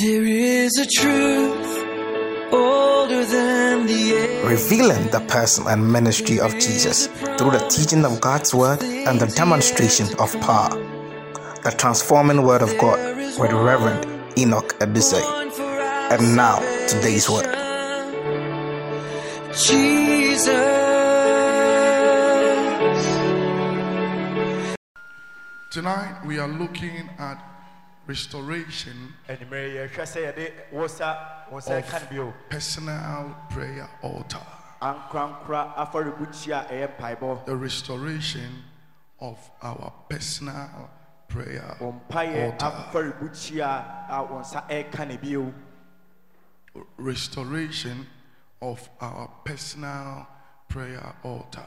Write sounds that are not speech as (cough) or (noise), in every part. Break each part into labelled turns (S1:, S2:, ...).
S1: There is a truth older than the air.
S2: revealing the person and ministry of Jesus through the teaching of God's Word and the demonstration of power. The transforming Word of God with Reverend Enoch Edusei. And now, today's Word.
S1: Jesus.
S3: Tonight we are looking at restoration
S4: anwummerɛ yɛhwɛ sɛ yɛde wo sa wo nsa ka no bio
S3: of personal prayer altar.
S4: ankorankora afɔrebukyia a ɛyɛ mpaebɔ
S3: The restoration of our personal prayer altar.
S4: afɔrebukyia a wo nsa ɛreka no bio
S3: Restoration of our personal prayer altar.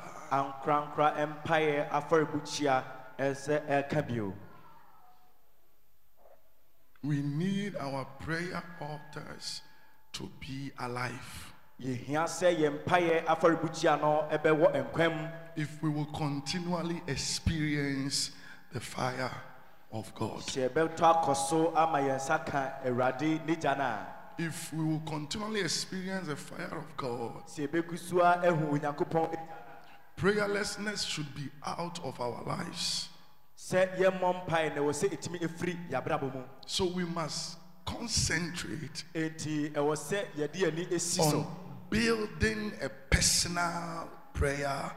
S3: We need our prayer altars to be alive.
S4: yɛhia sɛ yɛn mpayɛ afɔrebukyia no ɛbɛwɔ nkwam
S3: If we will continually experience the fire of God.
S4: sɛ yɛbɛtɔ akɔ so ama yɛn nsa ka awurade ne gya no a
S3: If we will continually experience the fire of God,
S4: sɛ yɛbɛgu so a ahu onyankopɔn agya
S3: prayerlessness should be out of our lives. So we must concentrate
S4: enti ɛwɔ sɛ yɛde yɛni ɛsi so
S3: on building a personal prayer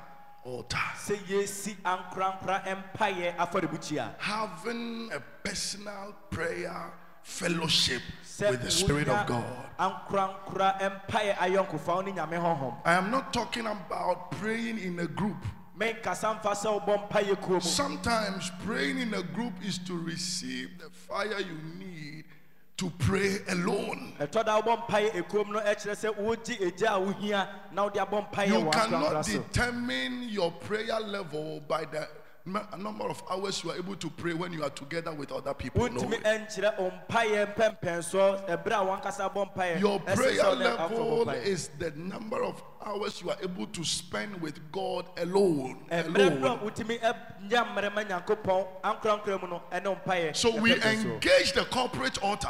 S3: altar.
S4: sɛ yɛsi ankorankora mpayɛ afɔrebukyia
S3: Having a personal prayer fellowship with the Spirit of God.
S4: ankorankora mpayɛ ayɔnkofa wo ne nyame honhom
S3: I am not talking about praying in a group.
S4: Menkasa mfa sɛ wobɔ mpayɛ kuo mu
S3: Sometimes praying in a group is to receive the fire you need to pray alone.
S4: ɛtɔ da wobɔ mpayɛ ekuom no ɛkyerɛ sɛ wogye egya a wohia na wode abɔ mpayɛ
S3: You cannot determine your prayer level by the number of hours you are able to pray when you are together with other people. No.
S4: wontumi ɛnkyerɛ wo mpayɛ mpɛmpɛnsoɔ ɛberɛ a wankasa bɔ mpayɛ
S3: Your prayer
S4: wode afɔ bɔ
S3: level is the number of hours you are able to spend with God alone.
S4: ɛberɛ no a
S3: alone.
S4: wotumi nya mmerɛma nyankopɔn ankorankora mu no ɛne wo mpayɛ
S3: So we engage the corporate altar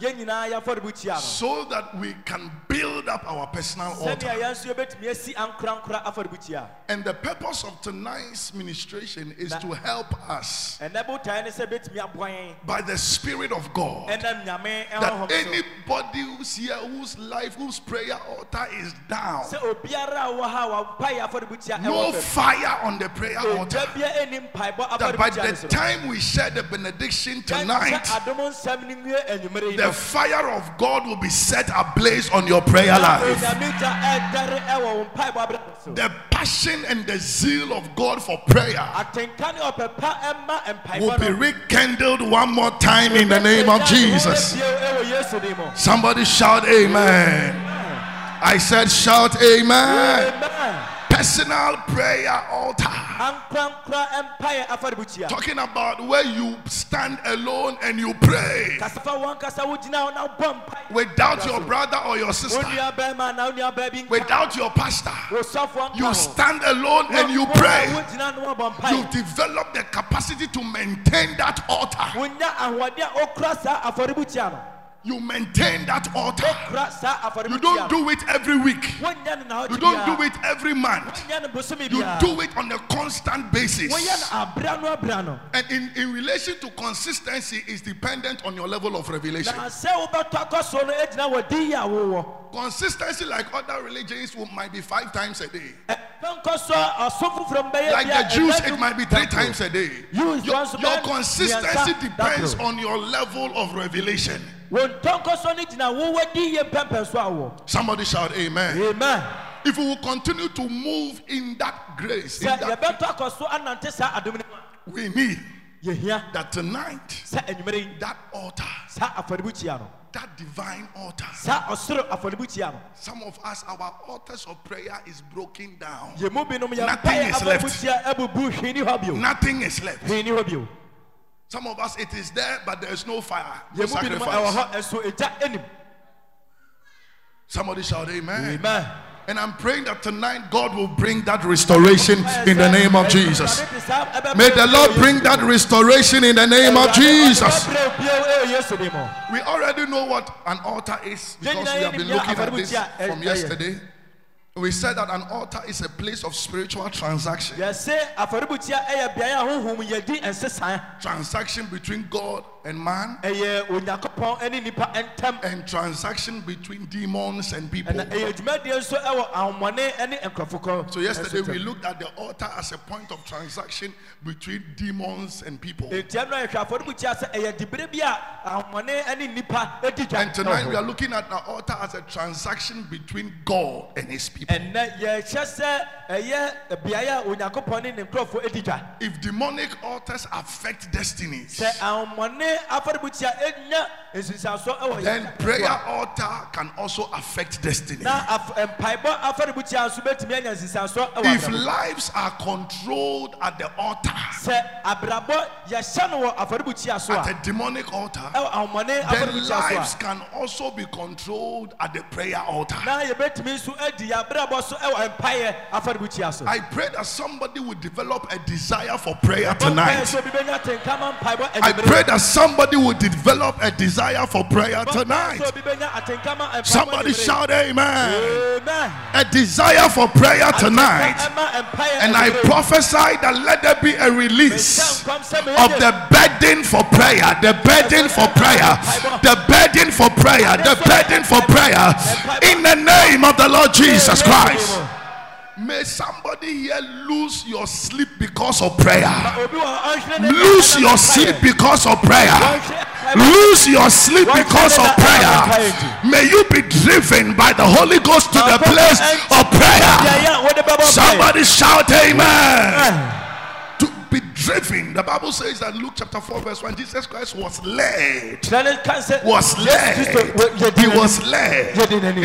S4: enti yɛwura yɛn nyinaa yɛafɔrebukyia no
S3: so that we can build up our personal altar.
S4: yɛn nso yɛbɛtumi asi ankorankora afɔrebukyia
S3: And the purpose of tonight's ministration is to help us
S4: ɛnɛ botae ne sɛ bɛtumi aboa yɛn
S3: by the Spirit of God. that anybody who's here whose life whose prayer altar is down
S4: sɛ obiara a wɔ ha a wampaeɛ afɔrebukyia
S3: no fire on the prayer altar.
S4: ogya bia ɛni mpaebɔ
S3: that by the
S4: no so. no
S3: time we share the benediction tonight
S4: adom
S3: the fire of God will be set ablaze on your prayer life. The passion and the zeal of God for prayer will be rekindled one more time in the name of Jesus. Somebody shout amen. I said shout amen personal prayer altar.
S4: Ankorankora mpaeɛ afɔrebukyia
S3: talking about where you stand alone and you pray.
S4: Kasafa wankasa wogyina hɔ na wobɔ mpaeɛ
S3: without your brother or your sister,
S4: nua bɛrima na wo nua baa bi nka
S3: without your pastor.
S4: wo sɔfoɔ nka
S3: You stand alone and you
S4: Wo- wo a
S3: pray.
S4: wogyina no wɔbɔ
S3: You develop the capacity to maintain that altar.
S4: Wonya ahoɔden a wokura saa afɔrebukyia no
S3: You maintain that altar. You don't do it every week.
S4: wonyɛ no na
S3: You don't do it every month.
S4: wonyɛ no bosome
S3: You do it on a constant basis.
S4: woyɛ no abra no abra no
S3: And in, in relation to consistency is dependent on your level of revelation.
S4: na sɛ wobɛtɔ akɔ so no gyina wɔ din yi a wowɔ
S3: Consistency, like other religions, might be five times a day.
S4: ɛnkɔ so a ɔsom foforɔ mbɛyɛ
S3: Like the Jews, it might be three times a day. Your, your consistency depends on your level of revelation.
S4: Wɔn ntɔnkɔ so no gyina wowɔ din yɛ mpɛmpɛ so a wɔ
S3: Somebody shout amen.
S4: amen.
S3: If we will continue to move in that grace, in that-
S4: yɛbɛtɔ akɔ so anante saa adom no mu
S3: we need that tonight,
S4: sɛ anwummere yi.
S3: that altar,
S4: saa afɔrebukyia no
S3: that divine altar,
S4: saa ɔsoro afɔrebukyia no
S3: some of us, our altars of prayer is broken down.
S4: yɛ mu binom yɛ
S3: Nothing is left.
S4: afɔrebukyia abubu hwee ni hɔ bio
S3: Nothing is left. Some of us, it is there, but there is no fire, no
S4: yɛ mu binom ɛwɔ
S3: sacrifice.
S4: hɔ ɛso ɛgya anim
S3: Somebody shout amen.
S4: amen
S3: And I'm praying that tonight God will bring that restoration in the name of Jesus. May the Lord bring that restoration in the name of Jesus. We already know what an altar is because we have been looking at this from yesterday. We said that an altar is a place of spiritual transaction.
S4: yɛse afɔrebukyia ɛyɛ eh, beaeɛ a honhom yɛdi nsesa
S3: Transaction between God and man, eh,
S4: ɛyɛ onyankopɔn eh, ne nipa ntam
S3: and transaction between demons and people.
S4: ɛna ɛyɛ dwumadie nso ɛwɔ ahomɔne ne nkurɔfo kɔ
S3: So yesterday we looked at the altar as a point of transaction between demons and people.
S4: ntia no a yɛhwɛ afɔrebukyia sɛ ɛyɛ dibere bi a ahomɔne ne nipa di dwa
S3: And tonight we are looking at the altar as a transaction between God and his people.
S4: Ɛnɛ yɛhyɛ sɛ ɛyɛ beaeɛ a onyankopɔn ne ne nkurɔfoɔ di dwa
S3: If demonic altars affect destinies,
S4: sɛ ahomɔne afɔrebukyia ɛnya nsinsansoɔ ɛwɔ
S3: then
S4: yɛn
S3: prayer
S4: so a,
S3: altar can also affect destiny.
S4: na af- eh, mpaebɔ afɔrebukyia nso bɛtumi anya nsinsansoɔ ɛwɔ
S3: If lives are controlled at the altar,
S4: sɛ abrabɔ yɛhyɛ no wɔ afɔrebukyia so
S3: at
S4: a
S3: a demonic altar,
S4: ɛwɔ ahomɔne
S3: then lives can also be controlled at the prayer altar.
S4: A na yɛbɛtumi nso adi abrabɔ so ɛwɔ mpaeɛ afɔrebukyia so
S3: I pray that somebody will develop a desire for prayer tonight.
S4: bɛnya tenkama mpaebɔ
S3: I pray that somebody will develop a desire for prayer tonight.
S4: so obi bɛnya atenkama mpaebɔ
S3: Somebody shout amen.
S4: Amen.
S3: A desire for prayer tonight.
S4: Atenka ɛma mpaeɛ
S3: And I prophesy that let there be a release
S4: Mehyɛ nkɔm sɛ meyɛ
S3: of the burden for prayer, the burden for prayer, the burden for prayer, the burden for prayer in the name of the Lord Jesus Christ. May somebody here lose your sleep because of prayer.
S4: Obi wɔ hɔ, ɔnhwere ne
S3: Lose your sleep because of prayer. Lose your sleep because of prayer. May you be driven by the Holy Ghost to the place of prayer.
S4: Yɛyɛ a wode bɛbɔ mpaeɛ.
S3: Somebody shout amen. Driven. The Bible says that Luke chapter 4, verse 1, Jesus Christ was led.
S4: Kyerɛ ne ka sɛ
S3: Was led.
S4: Kristo wɔ- yɛdi
S3: He was led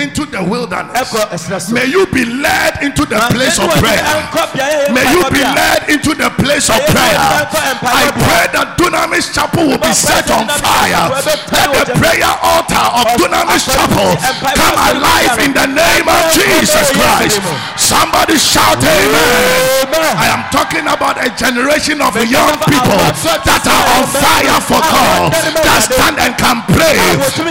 S3: into the wilderness.
S4: Ɛkɔ ɛserɛ so.
S3: May you be led into the place of prayer.
S4: ɛnkɔ beaeɛ yɛ
S3: May you be led into the place of prayer.
S4: enter and pray.
S3: I pray that Dunamis Chapel will be set on fire. Let the prayer altar of Dunamis Chapel come alive in the name of Jesus Christ. Somebody shout amen. I am talking about a generation of young people that are on fire for God, that stand and can pray,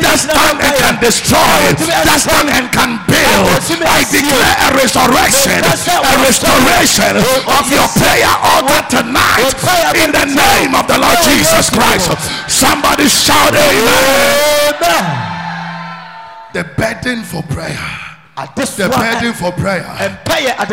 S3: that stand and can destroy, that stand and can build. I declare a resurrection, a restoration of your prayer altar tonight in the name of the Lord Jesus Christ. Somebody shout amen. The burden for prayer. The burden for prayer.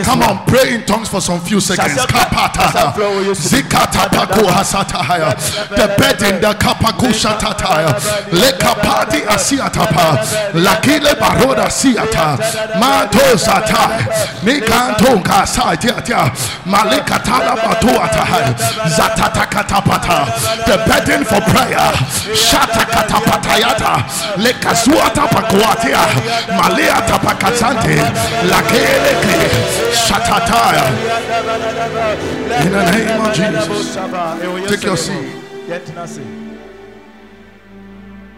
S3: Come on, pray in tongues for some few seconds. Kapata, zikata paku hasataya. The burden, the kapaku shatataya. Le kapati asiatapa. Lakile baroda siata. Mato satai. Nikanto kasatiatia. Malikatala batuata. Zatata katapata. The burden for prayer. Shata katapatayata. Le kasuata pakuatia. Malia tapakasante. Lakeleke. Shatataya. In the name of Jesus. Take your seat.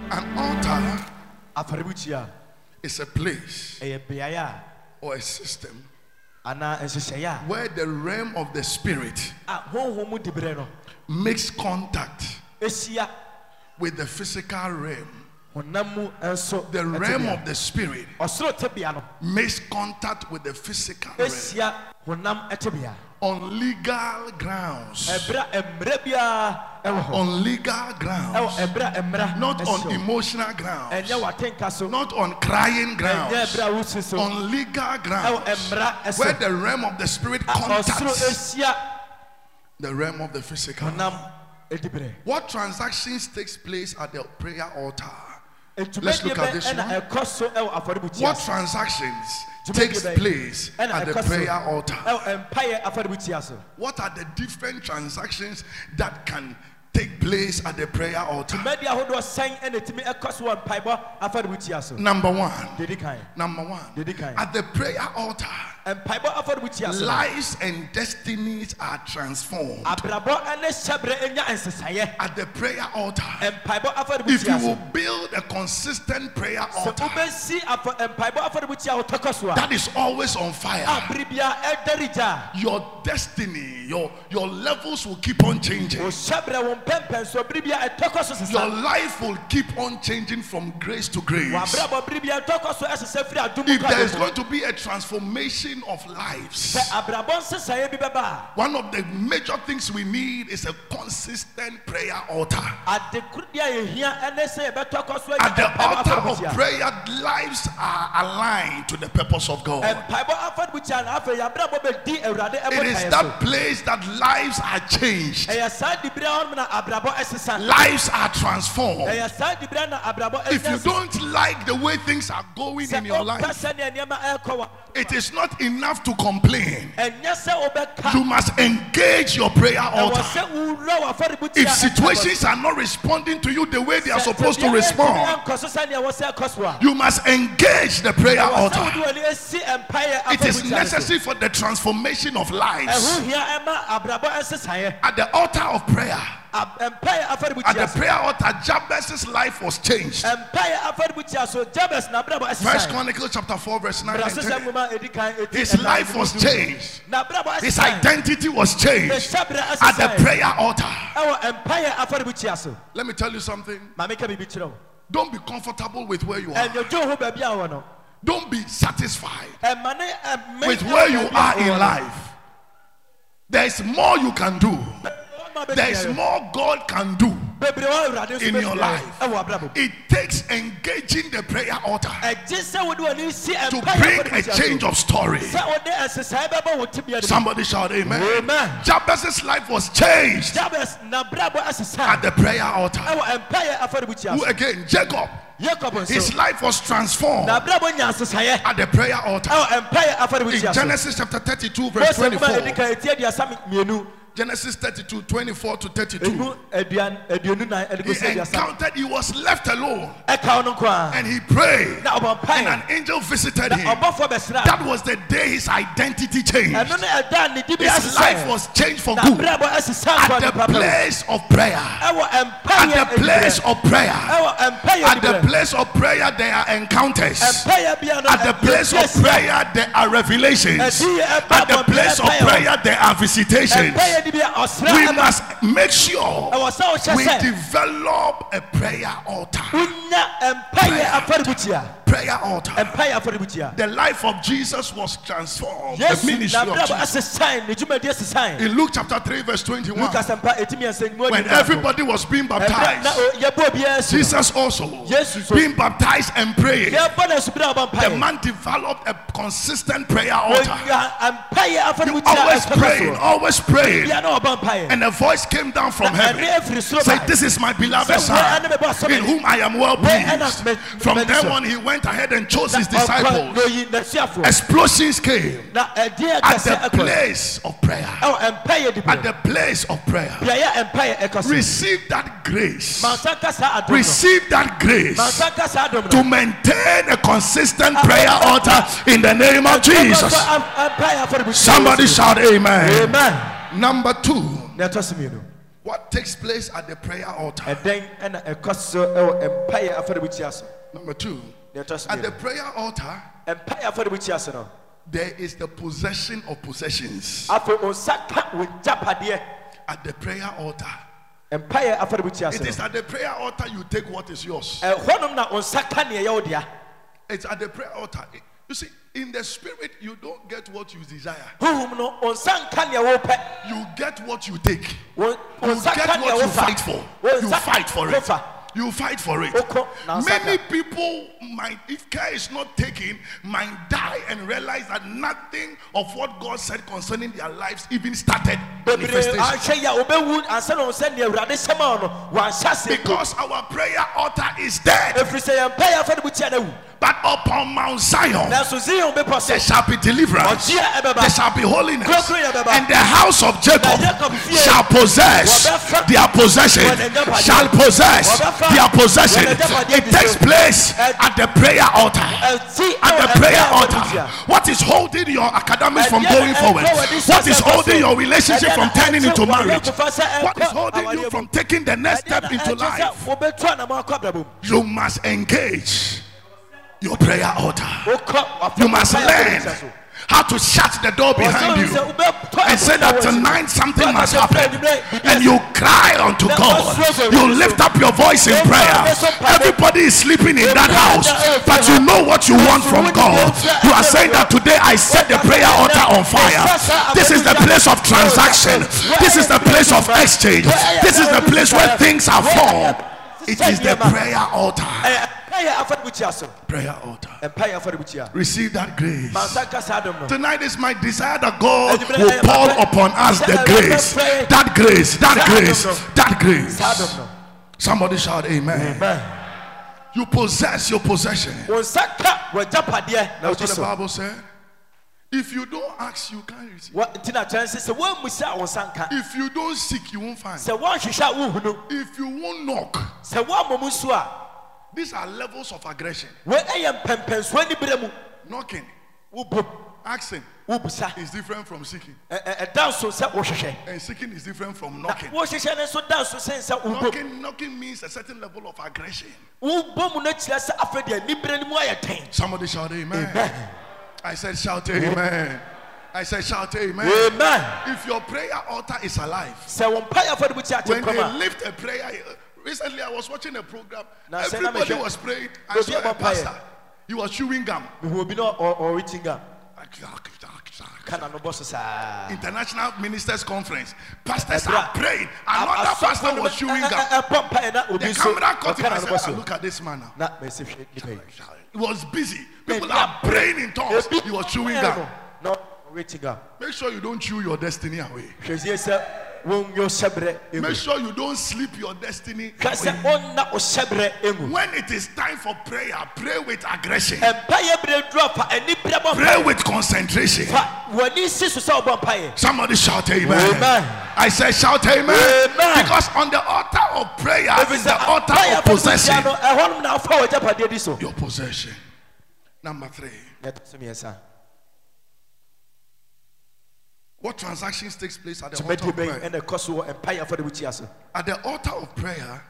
S3: An altar is a place
S4: ɛyɛ beaeɛ a
S3: or a system where the realm of the spirit ah,
S4: a a honhom mu dibere no
S3: makes contact with the physical realm.
S4: Honam mu nso
S3: The realm of the spirit
S4: ɔsoro tebea no
S3: makes contact with the physical realm
S4: ɛhyia honam tebea
S3: on legal grounds.
S4: ɛberɛ a mmerɛ biara ɛwɔ hɔ
S3: On legal grounds.
S4: ɛberɛ a mmara
S3: Not on emotional grounds.
S4: ɛnyɛ watenka so
S3: Not on crying grounds.
S4: ɛberɛ a wosi so
S3: On legal grounds. Where the realm of the spirit contacts the realm of the physical. What transactions takes place at the prayer altar? Let's
S4: Let's
S3: look at this
S4: ɛna
S3: one.
S4: ɛkɔ so ɛwɔ afɔrebukyia
S3: What
S4: so.
S3: transactions
S4: Dwumadie
S3: takes
S4: bɛn.
S3: place
S4: ɛna
S3: at the
S4: ɛkɔ so
S3: prayer altar?
S4: ɛwɔ mpaeɛ afɔrebukyia so
S3: What are the different transactions that can take place at the prayer altar?
S4: dwumadi ahodoɔ sɛn ɛna ɛtumi ɛkɔ so wɔ mpaebɔ afɔrebukyia so
S3: Number one. Number one. At the prayer altar,
S4: mpaebɔ afɔrebukyia so no,
S3: lives and destinies are transformed.
S4: Abrabɔ ne hyɛbrɛ anya nsesaeɛ
S3: at the prayer altar. If you will build a consistent prayer altar.
S4: wobɛsi afɔ- mpaebɔ afɔrebukyia a wotɔkɔ so a
S3: that is always on fire,
S4: bere bia ɛdɛre gya
S3: your destiny, your, your levels will keep on changing.
S4: Wo hyɛbrɛ wo mpɛmpɛn so bere bia ɛtɔkɔ so
S3: Your life will keep on changing from grace to grace.
S4: wabrabɔ bere bia ɛtɔkɔ so ɛsesɛ firi adom mu
S3: If there is going to be a transformation of lives,
S4: sɛ abrabɔ nsesaeɛ bi bɛba a
S3: one of the major things we need is a consistent prayer altar.
S4: ade koro deɛ a yɛhia ɛne sɛ yɛbɛtɔkɔ so
S3: At the altar of prayer, lives are aligned to the purpose of God.
S4: mpaebɔ afɔrebukyia no afei yɛabrabɔ bɛdi awurade
S3: It is that place that lives are changed,
S4: ɛyɛ saa dibere hɔ na abrabɔ ɛsesa
S3: lives are transformed.
S4: ɛyɛ saa dibere na abrabɔ
S3: If you don't like the way things are going in your life,
S4: sɛnea nneɛma ɛrekɔ wa
S3: it is not enough to complain.
S4: ɛnyɛ sɛ wobɛka
S3: You must engage your prayer altar.
S4: sɛ wowura w'afɔrebukyia
S3: If situations are not responding to you the way they are supposed to respond,
S4: ɛnkɔ so sɛnea ɛwɔ sɛ ɛkɔ so a
S3: you must engage the prayer altar.
S4: wode w'ani asi mpaeɛ
S3: It is
S4: afɔrebukyia no so.
S3: necessary for the transformation of lives.
S4: ɛho hia ɛma abrabɔ ɛsesaeɛ
S3: At the altar of prayer, at the prayer altar, Jabez's life was changed.
S4: mpaeɛ afɔrebukyia so jabes na abrabɔ
S3: First Chronicles chapter 4, verse 9 and
S4: brasesɛ
S3: 10.
S4: nwoma a ɛdi kan ɛti
S3: His life was changed. His identity was changed at the prayer altar.
S4: ɛwɔ mpaeɛ afɔrebukyia
S3: Let me tell you something.
S4: maame ka biribi kyerɛ wo
S3: Don't be comfortable with where you are.
S4: ɛnyɛ dwo ho baabi a wɔ no
S3: Don't be satisfied
S4: ne ɛmɛ
S3: with where you are in life. There is more you can do. There is more God can do.
S4: bebree wɔ awurade nso
S3: in your life.
S4: ayɛ ɛwɔ abrabɔ
S3: It takes engaging the prayer altar
S4: ɛgye sɛ wode w'ani si
S3: to bring a change of story.
S4: sɛ wode ɛsesaeɛ bɛbɔ wo tebea no mu
S3: Somebody shout amen.
S4: Amen.
S3: Jabez's life was changed
S4: jabes na brabɔ
S3: at the prayer altar.
S4: ɛwɔ mpaeɛ afɔrebukyia
S3: Who again? Jacob. His life was transformed
S4: na brabɔ nya asesaeɛ
S3: at the prayer altar. In Genesis chapter 32, verse
S4: mose
S3: 24.
S4: Ɛdi kan ɛti aduasa mmienu
S3: Genesis 32, 24 to 32.
S4: ɛnu aduan aduonu nan ɛde
S3: He encountered, he was left alone
S4: ɛka wo no nko a
S3: and he prayed. And an angel visited him. That was the day his identity changed.
S4: ɛno ne ɛda a ne
S3: His life was changed for good. At the place of prayer. At the place of prayer. At the place of prayer, there are encounters.
S4: mpaeɛ bia no
S3: At the place of prayer, there are revelations. At the place of prayer, there are visitations.
S4: Mpaeɛ di bi a ɔsra
S3: We must make sure
S4: ɛwɔ sɛ wohyɛ
S3: we develop a prayer altar.
S4: mpaeɛ afɔrebukyia
S3: Prayer altar. The life of Jesus was transformed. The ministry of Jesus.
S4: ɛsesae ne dwumadi ɛsesae
S3: In Luke chapter 3, verse 21,
S4: lukas mpa ɛtumi ɛnsɛ mu
S3: when everybody was being baptized,
S4: o- yɛbɔ obiara si no
S3: Jesus also being baptized and praying.
S4: yɛbɔ na asubira ɔbɔ
S3: The man developed a consistent prayer altar.
S4: Mpaeɛ
S3: Always praying, always praying.
S4: Bia na ɔbɔ mpaeɛ
S3: And a voice came down from heaven. Say. This is my beloved son,
S4: where enemy boss
S3: in whom I am well pleased. From then on, he went ahead and chose his disciples.
S4: na oyi n'asuafoɔ
S3: Explosions came at the place of prayer.
S4: ɛwɔ mpaeɛ di
S3: At the place of prayer.
S4: beaeɛ mpaeɛ ɛkɔ so
S3: Receive that grace.
S4: mansa ka saa adom no
S3: Receive that grace
S4: mansa ka saa adom
S3: to maintain a consistent prayer altar in the name of Jesus. Somebody shout amen.
S4: amen
S3: Number two,
S4: na ɛtɔ so mmienu
S3: what takes place at the prayer altar?
S4: ɛdɛn ɛna ɛkɔ so ɛwɔ mpaeɛ afɔrebukyia so
S3: Number two,
S4: na ɛtɔ so
S3: at the prayer altar,
S4: mpaeɛ afɔrebukyia so no
S3: there is the possession of possessions.
S4: afei nsa ka wo gyapadeɛ
S3: At the prayer altar, it is at the prayer altar you take what is yours.
S4: ɛhɔnom na nsa ka neɛ ɛyɛ wo dea
S3: It's at the prayer altar. You see, in the spirit, you don't get what you desire.
S4: honhom no nsa nka neɛ wopɛ
S3: You get what you take. You get what you fight for. You fight for it. You fight for it.
S4: Wokɔ, na nsa
S3: Many people might, if care is not taken, might die and realize that nothing of what God said concerning their lives even started
S4: bebree
S3: manifestation.
S4: ahwɛ yi a wobɛwu ansa na sɛ neɛ awurade hyɛ ma wo no wanhyɛ ase
S3: Because our prayer altar is dead.
S4: Ɛfiri sɛ yɛn mpaeɛ afɔrebukyia no awu
S3: But upon Mount Zion,
S4: nanso zion bepɔ so
S3: there shall be deliverance, there shall be holiness,
S4: Kronkron yɛ bɛba.
S3: and the house of Jacob
S4: Na Jacob fie.
S3: shall possess their possession, shall possess their possession. It takes place at the prayer altar. At the prayer altar, what is holding your academics from going forward? What is holding your relationship from turning into marriage? What is holding you from taking the next step into life?
S4: wobɛtu anamɔ akɔ abrabɔ mu
S3: You must engage your prayer altar. You must learn how to shut the door behind you and say that tonight something must happen. And you cry unto God. You lift up your voice in prayer. Everybody is sleeping in that house, but you know what you want from God. You are saying that today I set the prayer altar on fire. This is the place of transaction. This is the place of exchange. This is the place where things are formed. It is the prayer altar.
S4: Mpaeɛ afɔrebukyia so
S3: Prayer altar.
S4: Eh, afɔrebukyia
S3: Receive that grace.
S4: mansa ka saa dom no
S3: Tonight is my desire that God eh, will eh, pour upon us the grace. That grace, that grace, that grace.
S4: saa dom no
S3: Somebody shout amen. You possess your possession.
S4: wo nsa ka w'agyapadeɛ na
S3: That's what the Bible said. If you don't ask, you can't receive.
S4: Wa- nti na kyerɛ sɛ sɛ woammusa a wo
S3: If you don't seek, you won't find.
S4: sɛ woanhwehwɛ a wohunu
S3: If you won't knock,
S4: sɛ woammɔ mu nso a
S3: these are levels of aggression.
S4: wei ɛyɛ mpɛmpɛnsoa ni berɛ mu?
S3: Knocking, asking. Is different from seeking,
S4: ɛda nso sɛ wohwehwɛ
S3: and seeking is different from knocking.
S4: wohwehwɛ no nso da nso sen sɛ
S3: Knocking, knocking means a certain level of aggression.
S4: wobom no kyerɛ sɛ afei deɛ ni berɛ no mu ayɛ den
S3: Somebody shout amen. I said shout amen. I said shout amen.
S4: amen.
S3: If your prayer altar is alive,
S4: sɛ wo mpaeɛ afɔrebukyia ate
S3: when they lift a prayer, recently I was watching a program.
S4: Now,
S3: Everybody was praying. I saw a pastor. He was chewing gum.
S4: mehu obi no ɔretinga kana no bɔ
S3: International Ministers Conference. Pastors are praying. Another pastor was chewing gum.
S4: ɛpɔ mpaeɛ na obi
S3: The camera caught him. I said, "Ah, look at this man now.
S4: na mɛsi hwɛ nipa yi
S3: He was busy. People are praying in tongues. He was chewing gum.
S4: no na ɔretinga
S3: Make sure you don't chew your destiny away.
S4: Hwɛ sie sɛ wonyo hyɛberɛ egu
S3: Make sure you don't sleep your destiny
S4: hwɛ sɛ
S3: away.
S4: ɔnna ɔhyɛberɛ egu
S3: When it is time for prayer, pray with aggression.
S4: mpaeɛ berɛ duru a fa ani berɛ bɔ
S3: Pray
S4: mpaeɛ
S3: with concentration.
S4: fa w'ani si so sɛ ɔbɔ mpaeɛ
S3: Somebody shout amen.
S4: Amen.
S3: I said shout amen.
S4: Amen.
S3: Because on the altar of prayer
S4: ɛfiri
S3: is
S4: sɛ
S3: the altar
S4: mpaeɛ
S3: of
S4: afɔrebukyia
S3: possession.
S4: no ɛhɔ nom na afa w'agyapadeɛ di so
S3: Your possession. Number three.
S4: Yɛtɔ so mmiɛnsa
S3: What transactions takes place at the altar of prayer?
S4: ɛna ɛkɔ so wɔ mpaeɛ afɔrebukyia so
S3: At the altar of prayer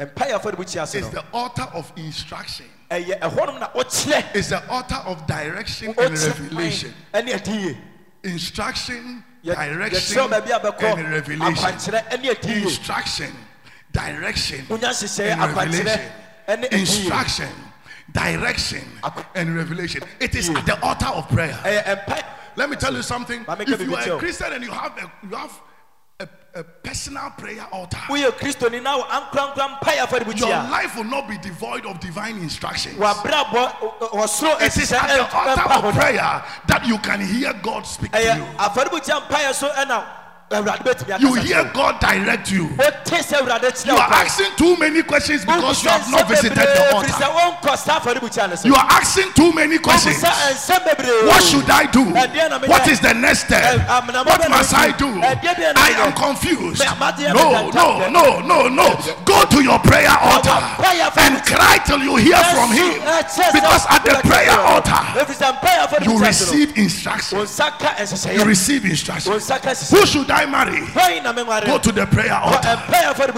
S4: so
S3: is the altar of instruction.
S4: ɛyɛ ɛhɔ nom na ɔkyerɛ
S3: It's the altar of direction and revelation. Instruction, direction,
S4: yɛkyerɛ baabi a bɛkɔ
S3: and revelation.
S4: akwankyerɛ ɛne ɛdi yie
S3: Instruction, direction, and revelation.
S4: ɛne ɛdi yie
S3: Instruction, direction, and revelation. It is at the altar of prayer. Let me tell you something. If you are a? Christian and you have a, you have a, a personal prayer altar,
S4: woyɛ kristoni na ankorankora mpaeɛ
S3: your life will not be devoid of divine instructions. It is at the altar of prayer that you can hear God speak to you. You hear God direct you. You are asking too many questions because you have not visited the altar. You are asking too many questions. What should I do? What is the next step? What must. I do? I am confused. No, no, no, no, no. Go to your prayer altar and cry till you hear from Him. Because at the prayer altar, you receive
S4: wo
S3: instruction.
S4: nsa ka
S3: You receive
S4: wo
S3: instruction.
S4: nsa ka
S3: Who should I marry?
S4: hwan na menware
S3: Go to the prayer altar.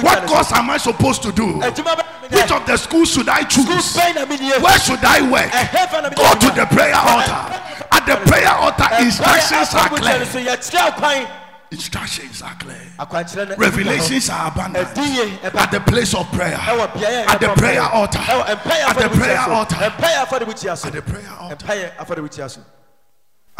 S3: What course am I supposed to do? Which of the schools should I choose?
S4: bɛn na menyɛ
S3: Where should I work? Go to the prayer altar. At the prayer altar, instructions are clear.
S4: so yɛkyerɛ kwan
S3: Instructions are clear. Revelations are abundant. At the place of prayer.
S4: ɛwɔ beaeɛ a
S3: At the prayer altar. At the prayer altar.
S4: mpaeɛ afɔrebukyia so
S3: At the prayer altar.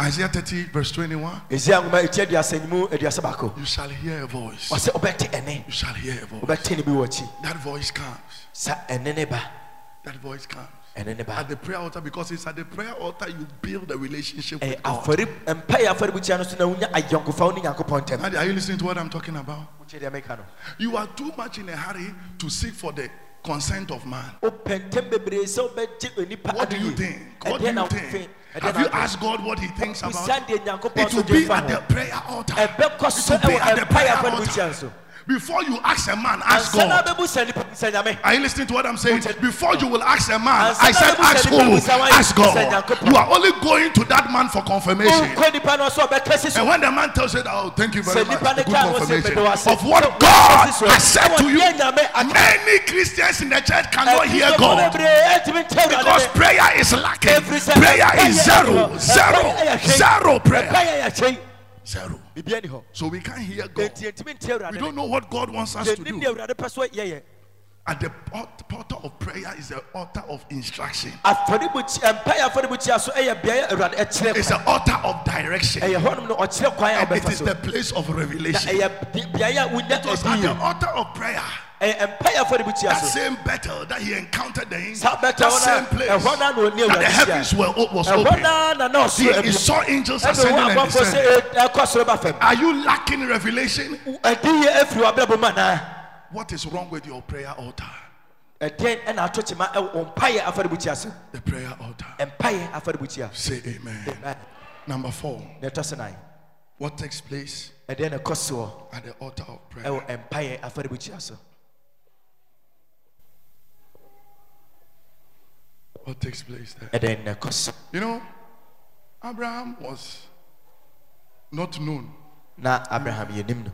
S4: Mpaeɛ afɔrebukyia so
S3: Isaiah 30, verse 21.
S4: ɛsia nwoma ɛti aduasa mu aduasa baako
S3: You shall hear a voice. You shall hear a voice.
S4: wobɛte ne bi wɔ akyi
S3: That voice comes.
S4: sa ɛne ne ba
S3: That voice comes.
S4: ɛne ne ba
S3: At the prayer altar, because it's at the prayer altar you build a relationship
S4: eh,
S3: with God.
S4: afɔre mpaeɛ afɔrebukyia no so na wonya ayɔnkofa wo ne nyankopɔn ntam
S3: Now, Are you listening to what I'm talking about?
S4: wokyɛ deɛ meka no
S3: You are too much in a hurry to seek for the consent of man.
S4: wopɛntɛm bebree sɛ wobɛgye onipa
S3: What do you think? What do you think? Have you asked God what He thinks about it? It will be at the prayer altar. It will be at the prayer altar. Before you ask a man, ask God.
S4: bɛbu sɛ nipa sɛ nyame
S3: Are you listening to what I'm saying? Before you will ask a man, I said, ask who?
S4: "Nipa bisa why
S3: Ask God. You are only going to that man for confirmation.
S4: wonkɔ nipa no so ɔbɛka si so
S3: And when the man tells you, oh, thank you very much, good
S4: ka wo sɛ
S3: confirmation of what God has said to you. Many Christians in the church cannot hear God
S4: bebree ɛntumi nte Awurade
S3: because prayer is lacking. Prayer is zero, zero,
S4: Ɛmpaeɛ yɛ hwɛ.
S3: zero prayer.
S4: Ɛmpaeɛ yɛ hwɛ.
S3: Zero. So we can't hear God. We don't know what God wants us to do. At the alt- portal of prayer is the altar of instruction.
S4: afɔrebukyia mpaeɛ afɔrebukyia so ɛyɛ beaeɛ Awurade ɛkyerɛ
S3: It's the altar of direction.
S4: ɛyɛ hɔnom no ɔkyerɛ kwan a
S3: And it is the place of revelation.
S4: ɛyɛ be- beaeɛ a wonya
S3: It was at the altar of prayer.
S4: ɛyɛ mpaeɛ afɔrebukyia
S3: That same battle that he encountered the angel. That same place.
S4: ɛhɔ na na ɔni
S3: That the heavens were was open. He, he saw angels ascending and descending.
S4: sɛ ɛkɔ soro ba fam
S3: Are you lacking revelation?
S4: Ɛdi yɛ efiri w'abrabɔ mu anaa
S3: What is wrong with your prayer altar?
S4: ɛdɛn ɛna ato kyema ɛwɔ wɔn mpaeɛ afɔrebukyia so
S3: The prayer altar. Say amen. Number four. What takes place
S4: ɛdɛn na ɛkɔ soɔ
S3: at the altar of prayer?
S4: ɛwɔ mpaeɛ afɔrebukyia so
S3: What takes place there?
S4: ɛdɛn na ɛkɔ so
S3: You know, Abraham was not known
S4: na abraham yɛnim no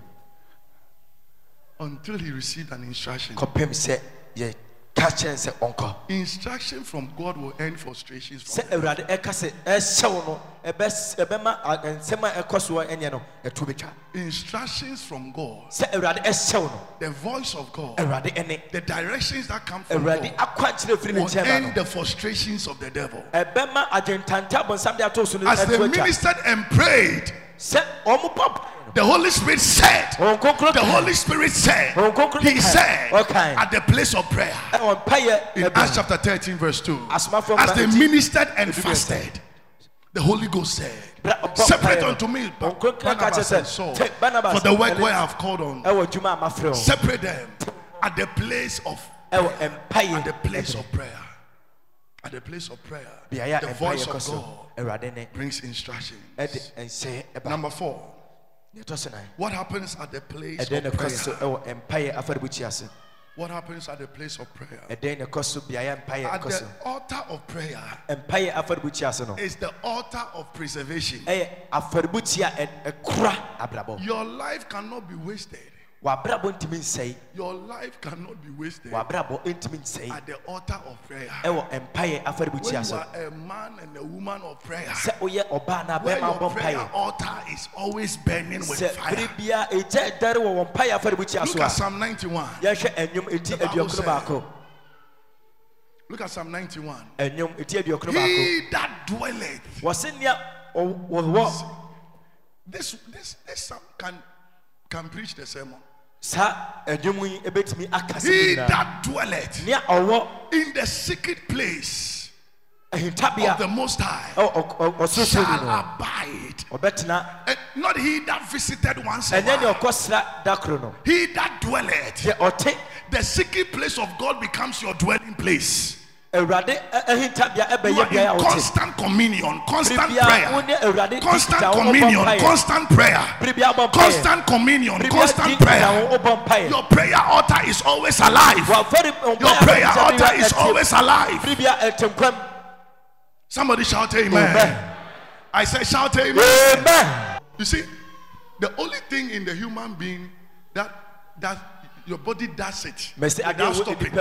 S3: until he received an instruction.
S4: kɔpem sɛ yɛ ka kyerɛ sɛ ɔnkɔ.
S3: Instruction from God will end frustrations
S4: sɛ awurade ɛka sɛ ɛhyɛw no ɛbɛs- ɛbɛma nsɛm a ɛkɔ soɔ ɛnyɛ no ɛto bɛtwa
S3: instructions from God,
S4: sɛ awurade ɛhyɛw no
S3: the voice of God,
S4: awurade ɛne.
S3: The directions that come from
S4: awurade
S3: God
S4: akwankyerɛ firi ne
S3: will
S4: nkyɛn ba
S3: end the frustrations of the devil.
S4: ɛbɛma adwentanta bɔnsam de ato so no
S3: As they ministered and prayed,
S4: sɛ ɔmo bɔ
S3: the Holy Spirit said, the Holy Spirit said, He said, at the place of prayer. In Acts chapter 13, verse 2,
S4: Asomafoɔ
S3: as they ministered and fasted, the Holy Ghost said, Separate unto me
S4: ka
S3: Barnabas and Saul
S4: sɛ "Take Barnabas
S3: for the work where I have called on.
S4: ɛwɔ adwuma a mafrɛ wɔn
S3: Separate them at the place of
S4: ɛwɔ
S3: at the place of prayer. At the place of prayer, the voice of God brings instructions.
S4: ɛde nhyɛ ɛba
S3: Number four,
S4: ne ɛtɔ so nan
S3: what happens at the place of prayer?
S4: ɛwɔ mpaeɛ afɔrebukyia so
S3: What happens at the place of prayer?
S4: ɛdɛn na ɛkɔ so beaeɛ a mpaeɛ
S3: At the altar of prayer
S4: mpaeɛ afɔrebukyia so no
S3: is the altar of preservation.
S4: ɛyɛ afɔrebukyia a ɛ- ɛkora abrabɔ
S3: Your life cannot be wasted.
S4: W'abrabɔ ntumi nsɛe
S3: Your life cannot be wasted
S4: w'abrabɔ ntumi nsɛe
S3: at the altar of prayer. When you are a man and a woman of prayer, where your prayer altar is always burning with fire.
S4: bere bia ɛgya ɛdare wɔ wɔn mpaeɛ afɔrebukyia
S3: Look at Psalm 91.
S4: yɛhwɛ ɛnwom
S3: The Bible said- Look at Psalm 91.
S4: ɛnwom eti aduɔkono baako
S3: He that dwelleth.
S4: wɔse nea ɔw- wɔwɔ
S3: This this this psalm can can preach the sermon.
S4: Saa ɛnwom yi ebɛtumi aka sɛ
S3: He
S4: nyinaa
S3: that dwelleth
S4: nea ɔwɔ
S3: in the secret place of the Most High
S4: ɔ- ɔsorosoro
S3: shall
S4: no
S3: abide.
S4: ɔbɛtena
S3: Eh, Not he that visited once a
S4: ɛnyɛ nea
S3: while.
S4: ɔkɔsra da koro no
S3: He that dwelleth.
S4: deɛ ɔte
S3: The secret place of God becomes your dwelling place.
S4: Awurade ɛ- ahintabea
S3: You
S4: ɛbɛyɛ a
S3: constant communion, constant prayer,
S4: wo ne awurade di
S3: constant communion, constant prayer,
S4: Bere biara bɔ mpaeɛ.
S3: constant communion, constant prayer.
S4: nkitaho, wobɔ mpaeɛ.
S3: Your prayer altar is always alive. Your prayer altar is always alive.
S4: bere biara ɛte nkwam
S3: Somebody shout amen. I say shout amen.
S4: amen
S3: You see, the only thing in the human being that that your body does it without stopping,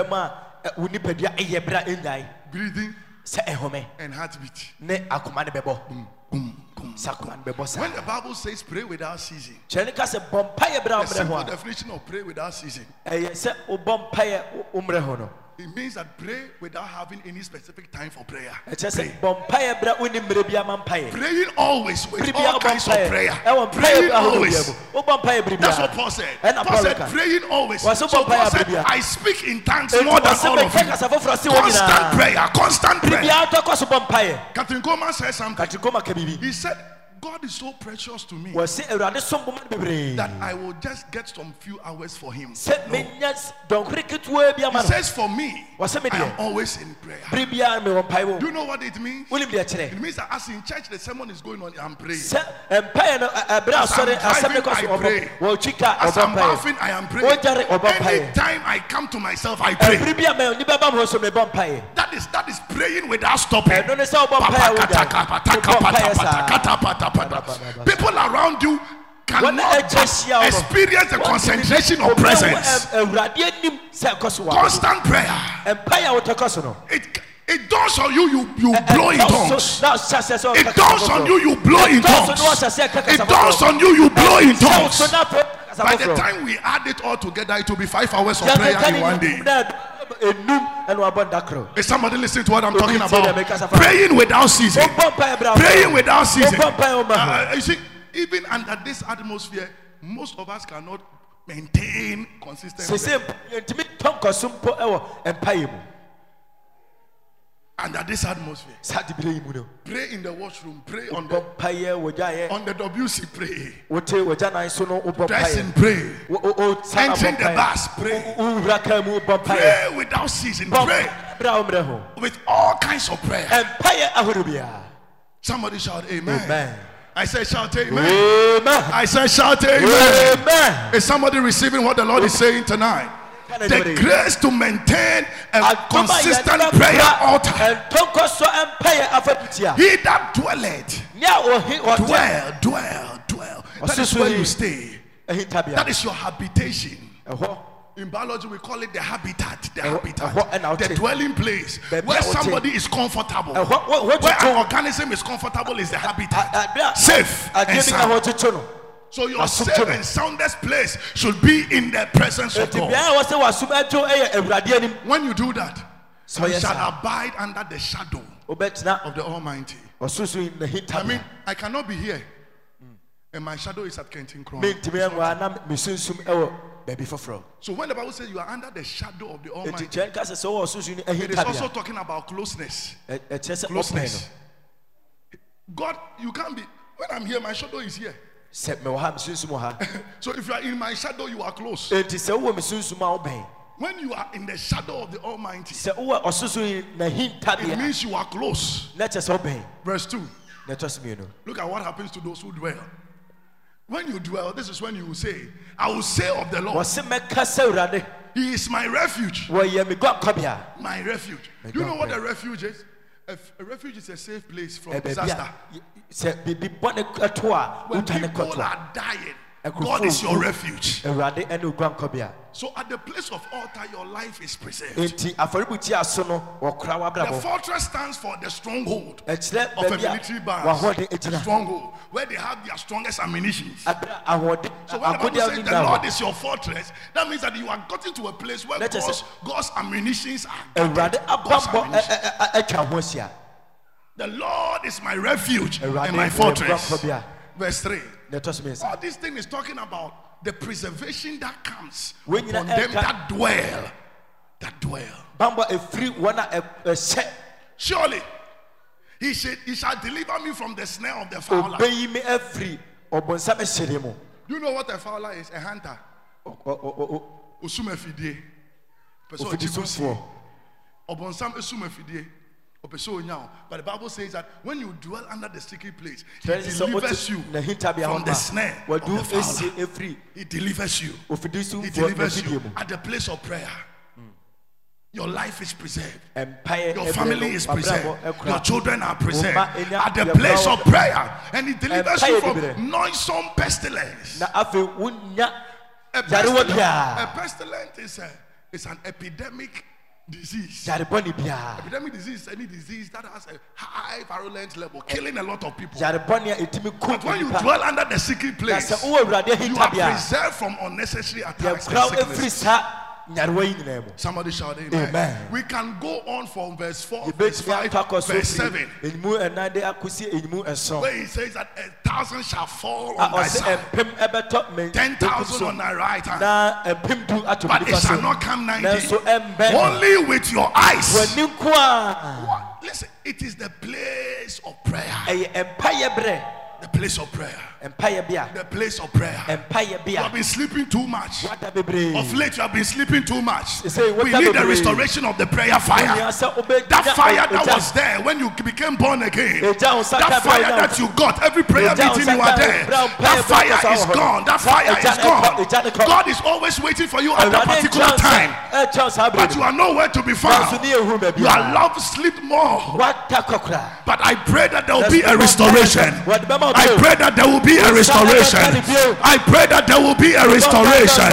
S4: nipa mu a ɛ, wo nipadua ɛyɛ bra ɛnyae
S3: breathing
S4: sɛ ɛhome.
S3: and heartbeat.
S4: ne akoma no bɛbɔ.
S3: Boom, boom.
S4: sɛ akoma no bɛbɔ saa.
S3: When the Bible says pray without ceasing,
S4: kyerɛ ne ka sɛ bɔ mpaeɛ berɛ a
S3: the simple definition of pray without ceasing, it means that pray without having any specific time for prayer. Pray. Praying always with all kinds of prayer. Praying always. That's what Paul said. Paul said praying always. So Paul said, I speak in tongues more than all of you. Constant prayer. Constant prayer. Catherine Goma said something. He said, God is so precious to me
S4: wɔsi awurade som boma no bebree
S3: that I will just get some few hours for Him. No.
S4: menya s- dɔnkere ketewa bi
S3: He says, For me, I am always in prayer.
S4: bere biara mewɔ mpae
S3: Do you know what it means? It means that as in church the sermon is going on, I'm praying.
S4: sɛ mpaeɛ no ɛ- eh, ɛberɛ eh, a
S3: As I'm
S4: no eh, driving,
S3: I pray.
S4: ɔbɔ wɔtwi ka
S3: As I'm laughing, I am praying. Anytime I come to myself, I pray.
S4: ɛbere bi a ma nnipa ba mo so mebɔ mpaeɛ
S3: That is that is praying without stopping.
S4: Ɛno ne sɛ wobɔ mpaeɛ wogyare
S3: People around you cannot
S4: agya hyia wo no
S3: experience the concentration of presence.
S4: ɛ- awurade anim sɛ ɛkɔ so wɔ
S3: Constant prayer.
S4: mpaeɛ a wotɛkɔ so
S3: It it dawns on you, you you blow in tongues.
S4: na ɔhyɛ aseɛ sɛ
S3: It dawns on you, you blow in tongues.
S4: ɔhyɛ aseɛ ka kasa
S3: It dawns on you, you blow in tongues.
S4: so na afei kasa
S3: By the time we add it all together, it will be five hours of prayer in one day.
S4: Na enum ɛna wabɔ ndakoro
S3: Is somebody listening to what I'm talking about?
S4: them, kasa fa.
S3: Praying without ceasing.
S4: wobɔ mpaeɛ brɛ
S3: Praying without ceasing.
S4: wobɔ mpaeɛ wɔ ma ho
S3: Uh, you see, even under this atmosphere, most of us cannot maintain consistency. Under this atmosphere,
S4: saa dibire yi mu no
S3: pray in the washroom, pray on the on the WC, pray.
S4: wote wɔgya nan so no wobɔ
S3: Dressing,
S4: mpaeɛ
S3: pray. Entering the bus, pray.
S4: Wo- wowura kaa mu wobɔ mpaeɛ
S3: Pray without ceasing. Pray
S4: mpaeɛ brɛ a wɔmmerɛ ho
S3: with all kinds of prayer.
S4: mpaeɛ ahorow biara
S3: Somebody shout, Amen.
S4: amen
S3: I said, shout, Amen.
S4: amen
S3: I said, shout, Amen.
S4: amen
S3: Is somebody receiving what the Lord is saying tonight? The grace to maintain a consistent prayer altar.
S4: ɛntɔnkɔsɔ mpaeɛ afadutia
S3: He that dwelleth,
S4: nea ɔhe ɔte
S3: dwell, dwell, dwell. That is where you stay. That is your habitation. In biology, we call it the habitat. The habitat. The dwelling place where somebody is comfortable. Where an organism is comfortable is the habitat. Safe and
S4: bi ka hɔ
S3: sound.
S4: Tutu no
S3: So your
S4: Asomdwe
S3: safe and soundest place should be in the presence of God.
S4: bea a wɔsɛ wasum ɛto ɛyɛ awurade anim
S3: When you do that,
S4: So
S3: you
S4: yes,
S3: shall
S4: sir.
S3: abide under the shadow
S4: wobɛtena
S3: of the Almighty. I mean, I cannot be here, and my shadow is at Kenton Crown.
S4: mentumi ɛnwaa na mesunsum ɛwɔ baabi foforɔ
S3: So when the Bible says you are under the shadow of the
S4: eti
S3: Almighty,
S4: kyɛn ka sɛ sɛ wɔwɔ ɔsorosoro no
S3: it is also talking about closeness.
S4: ɛ- ɛkyerɛ sɛ ɔpɛn
S3: Closeness. God, you can't be. When I'm here, my shadow is here.
S4: No sɛ mewɔ ha mesunsum wɔ ha (laughs)
S3: So if you are in my shadow, you are close.
S4: Eh, eti sɛ wowɔ mesunsum a wobɛn
S3: When you are in the shadow of the Almighty,
S4: sɛ wowɔ ɔsorosoro na
S3: it means you are close.
S4: kyerɛ sɛ wobɛn
S3: Verse 2.
S4: na ɛtɔ so mmienu
S3: Look at what happens to those who dwell. When you dwell, this is when you will say, I will say of the Lord,
S4: wɔse mɛka sɛ awurade
S3: He is my refuge.
S4: wɔyɛ me guankɔbea
S3: My refuge. Do you know what a refuge is? A, f- a refuge is a safe place from
S4: ɛ baabi
S3: disaster.
S4: a y- sɛ biribi bɔne ɛto a
S3: When
S4: wodwane
S3: people
S4: kɔto a
S3: are dying,
S4: Ɛkurɔfoɔ
S3: God is your refuge.
S4: awurade ɛne wo guankɔbea
S3: So at the place of altar, your life is preserved.
S4: enti afɔrebukyia so no wɔkora
S3: The fortress stands for the stronghold of a military band.
S4: gyina
S3: stronghold where they have their strongest ammunition. So when the Bible says the Lord is your fortress, that means that you are gotten to a place where God's, God's ammunitions are gathered. God's ammunition.
S4: atwa ho ahyia
S3: The Lord is my refuge and my fortress. Verse 3.
S4: Na ɛtɔ so mmiɛnsa
S3: All this thing is talking about the preservation that comes upon them that dwell. That dwell.
S4: bambɔ efiri wɔn a ɛ- ɛhyɛ
S3: Surely he, should, he shall deliver me from the snare of the fowler.
S4: obeyi me afiri ɔbɔnsam ɛhyɛde mu
S3: You know what a fowler is? A hunter.
S4: Ɔ- ɔ- ɔ- ɔ- ɔ-
S3: Osumafidie. Pɛ sɛ ɔgye
S4: ofidisumfoɔ
S3: kusie. Ɔbɔnsam esumafidie. Ɔpɛ sɛ onya wo. But the Bible says that when you dwell under the sticky place, he delivers you from the snare of the fowler. He delivers you. He delivers you at the place of prayer. Your life is preserved. Your family is preserved. Your children are preserved
S4: Wo mma enya-
S3: at the place of prayer. And He delivers you from noisome pestilence.
S4: na afei wonya
S3: A pestilence, a pestilence is, a, is an epidemic disease.
S4: yarebɔne biara
S3: Epidemic disease is any disease that has a high virulent level, killing a lot of people.
S4: yarebɔne a ɛtumi kum
S3: But when you
S4: nipa
S3: dwell under the secret
S4: na
S3: place,
S4: sɛ wowɔ awurade
S3: you are
S4: ahintabea
S3: preserved from unnecessary attacks and
S4: yɛkora wo efiri
S3: sickness.
S4: saa nyarewa yi nyinaa mu
S3: Somebody shout amen.
S4: Amen.
S3: We can go on from verse 4, verse
S4: yɛbɛtumi
S3: 5,
S4: atɔ akɔ so
S3: verse
S4: firi
S3: 7,
S4: ɛnyimu ɛnan de akɔsi ɛnyimu ɛsɔn
S3: where he says that a thousand shall fall on ah, thy
S4: ɔsɛ
S3: side,
S4: ɛmpem ɛbɛtɔ me
S3: ten thousand on thy right hand,
S4: na ɛmpem du ato me
S3: but it shall not come nigh thee. Only with your eyes.
S4: w'ani nko a
S3: What? Listen, it is the place of prayer.
S4: ɛyɛ mpaeɛ berɛ
S3: The place of prayer. The place of prayer. You have been sleeping too much. Of late, you have been sleeping too much. We need the restoration of the prayer fire.
S4: Onyaa sɛ wobɛgyina
S3: That fire that was there when you became born again.
S4: Egya wo nsa
S3: That fire that you got, every prayer meeting you are there. That fire is gone. That fire is gone.
S4: egya ne kɔ.
S3: God is always waiting for you at a particular time.
S4: ɛkyɛn saa bere
S3: But you are nowhere to be found.
S4: You
S3: Your love sleep more.
S4: wada kɔ koraa
S3: But I pray that there will be a restoration.
S4: Wɔde bɛma wo
S3: I pray that there will be a restoration. I pray that there will be a restoration.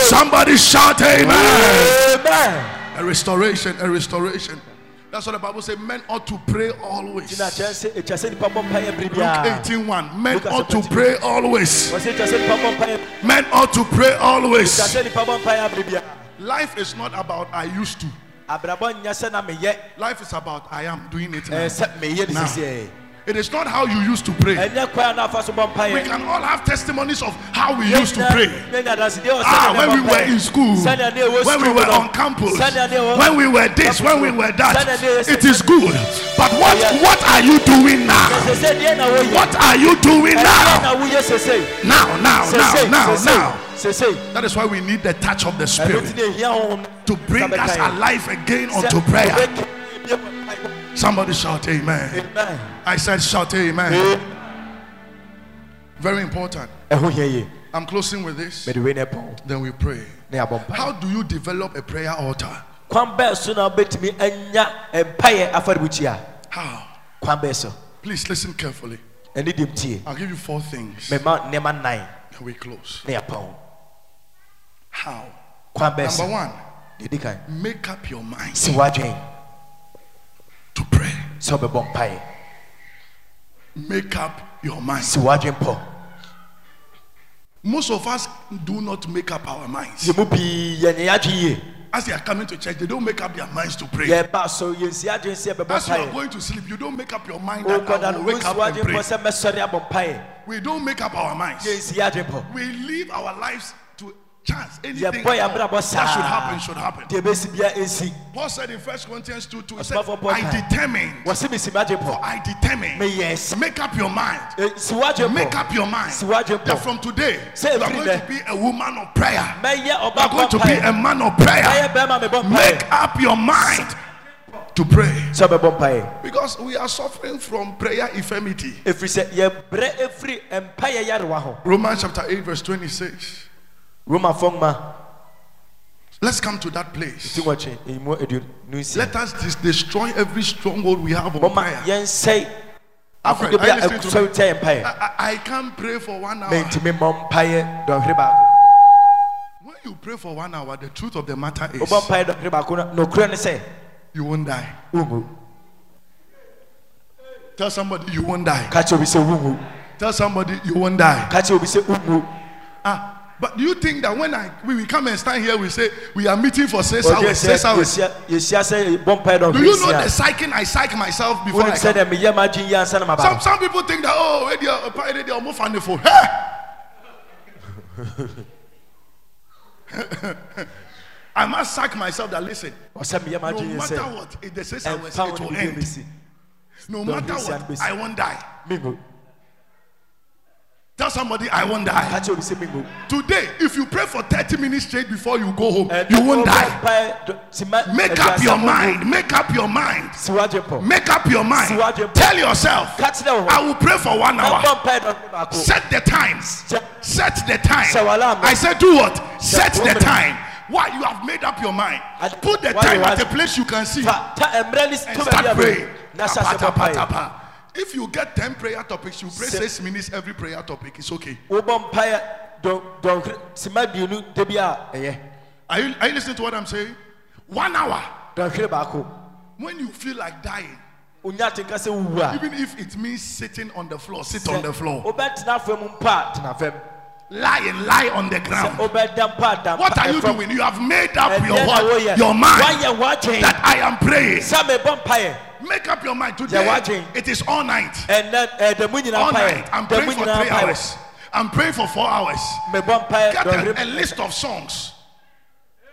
S3: Somebody shout amen.
S4: Amen.
S3: A restoration, a restoration. That's what the Bible says. Men ought to pray always.
S4: gyina kyerɛ sɛ ɛkyɛ sɛ nipa bɔ mpaeɛ bere
S3: Luke
S4: biara
S3: 18:1. Men ought to pray always.
S4: wɔsɛ ɛkyɛ sɛ nipa bɔ mpaeɛ
S3: Men ought to pray always.
S4: sɛ nipa bɔ mpaeɛ bere biara
S3: Life is not about I used to.
S4: abrabɔ nyɛ sɛ na meyɛ
S3: Life is about I am doing it now.
S4: meyɛ ne
S3: Now. It is not how you used to pray.
S4: ɛnyɛ kwan na afa so bɔ
S3: We can all have testimonies of how we used to pray.
S4: Ah,
S3: when we were in school, when we were on campus, when we were this, when we were that, it is good. But what what are you doing now? What are you doing now? Now, now, now, now, now. That is why we need the touch of the Spirit to bring us alive again unto prayer. Somebody shout amen.
S4: Amen.
S3: I said shout amen. Very important.
S4: ɛho hia yie
S3: I'm closing with this.
S4: mede wei ne pɔn
S3: Then we pray. How do you develop a prayer altar?
S4: kwan bɛɛ so na wobɛtumi anya mpaeɛ afɔrebukyia
S3: How?
S4: kwan bɛɛ so
S3: Please listen carefully. I'll give you four things. Then we close. How? Number one,
S4: deɛ di kan
S3: make up your mind
S4: si w'adwen
S3: to pray.
S4: sɛ wobɛbɔ mpaeɛ
S3: Make up your mind.
S4: si w'adwen pɔ
S3: Most of us do not make up our minds.
S4: yɛ mu pii yɛnyɛ yɛadwen yie
S3: As they are coming to church, they don't make up their minds to pray.
S4: yɛba so yɛnsi adwen sɛ yɛbɛbɔ
S3: As you are
S4: mpaeɛ
S3: going to sleep, you don't make up your mind that
S4: wokɔda
S3: I
S4: no
S3: will wake
S4: wonsi
S3: up and
S4: w'adwen
S3: pray.
S4: pɔ sɛ mɛsɔre abɔ mpaeɛ
S3: We don't make up our minds.
S4: yɛnsi adwen pɔ
S3: We live our lives to chance. Anything that should happen should happen.
S4: deɛ bɛsi bia ɛnsi
S3: Paul said in 1 Corinthians 2 2, he said, I determined,
S4: m'adwen
S3: I determined. Make up your mind. Make up your mind that from today you are going to be a woman of prayer. You are going to be a man of prayer.
S4: mɛyɛ bɛrima mebɔ
S3: Make up your mind to pray
S4: sɛ ɔbɛbɔ mpaeɛ
S3: because we are suffering from prayer infirmity.
S4: ɛfiri sɛ yɛbrɛ ɛfiri mpaeɛ yarewa ho
S3: Romans chapter 8, verse 26.
S4: Romafoɔ nwoma
S3: Let's come to that place.
S4: ti wɔtwe ɛmu aduonu nsia
S3: Let us dis- destroy every stronghold we have on
S4: mɔma
S3: prayer.
S4: yɛnsɛe
S3: My friend,
S4: akodo bi
S3: are
S4: a
S3: you listening to
S4: ɛsɔre
S3: me?
S4: tia yɛ mpaeɛ
S3: I, I, I can't pray for one hour.
S4: mɛntumi mmɔ mpaeɛ dɔnhwere baako
S3: When you pray for one hour, the truth of the matter is
S4: wobɔ mpaeɛ dɔnhwere baako no nokorɛ ne sɛ
S3: you won't die.
S4: wonwu
S3: Tell somebody you won't die.
S4: ka kyerɛ obi sɛ wonwu
S3: Tell somebody you won't die.
S4: ka kyerɛ obi sɛ wonwu
S3: Ah, but do you think that when I when we come and stand here, we say we are meeting for six
S4: Ɔgye
S3: hours,
S4: sɛ
S3: six hours?
S4: yɛhyia- yɛhyia sɛ bɔ mpaeɛ
S3: Do
S4: dɔnhwere
S3: you know the
S4: nsia
S3: psyching I psych myself before I
S4: wonim sɛ
S3: come?
S4: dɛ meyɛ m'adwen yi ansa na maba
S3: Some some people think that oh, radio, uh, radio, almost funny for hey. (laughs) I must psych myself that listen.
S4: ɔsɛ meyɛ
S3: No
S4: m'adwen yi
S3: matter
S4: sɛ
S3: what, if the six hours
S4: ɛmfa wo
S3: it
S4: ne
S3: will
S4: bibia
S3: end.
S4: bɛsi
S3: No
S4: Don't
S3: matter
S4: be sad,
S3: what,
S4: be
S3: I
S4: sad.
S3: won't die. Tell somebody I won't die.
S4: kyerɛ obi sɛ menwu
S3: Today, if you pray for 30 minutes straight before you go home, you won't die. Make up your mind. Make up your mind.
S4: si w'adwen pɔ
S3: Make up your mind. Tell yourself,
S4: ka kyerɛ wo
S3: I will pray for one hour.
S4: mɛbɔ mpaeɛ dɔnhwere baako
S3: Set the time. Set the time.
S4: Sɛ wala ama.
S3: I said, do what? Set the time. Why? You have made up your mind. Put the time at a place you can see
S4: fa ta mmerɛ ne
S3: and start praying.
S4: Bɛn na hyɛ ase bɔ
S3: Tapa,
S4: mpaeɛ
S3: tapa. If you get 10 prayer topics, you pray
S4: Se-
S3: six minutes every prayer topic. It's okay.
S4: wobɔ mpaeɛ dɔn dɔnhwere sima mmienu da bi a ɛyɛ
S3: Are you, are you listening to what I'm saying? One hour.
S4: dɔnhwere baako
S3: When you feel like dying,
S4: onya atenka sɛ wowu a
S3: even if it means sitting on the floor, sit
S4: sɛ
S3: on the floor.
S4: wobɛtena fam mpa a tena fam
S3: Lie and lie on the ground.
S4: wobɛda mpa a da
S3: What are you doing? You have made up your what? Your mind that I am praying.
S4: sɛ mebɔ mpaeɛ
S3: Make up your mind today. It is all night.
S4: ɛnɛ ɛda mu nyinaa
S3: All night. I'm praying for three hours. I'm praying for four hours. Get a, a list of songs.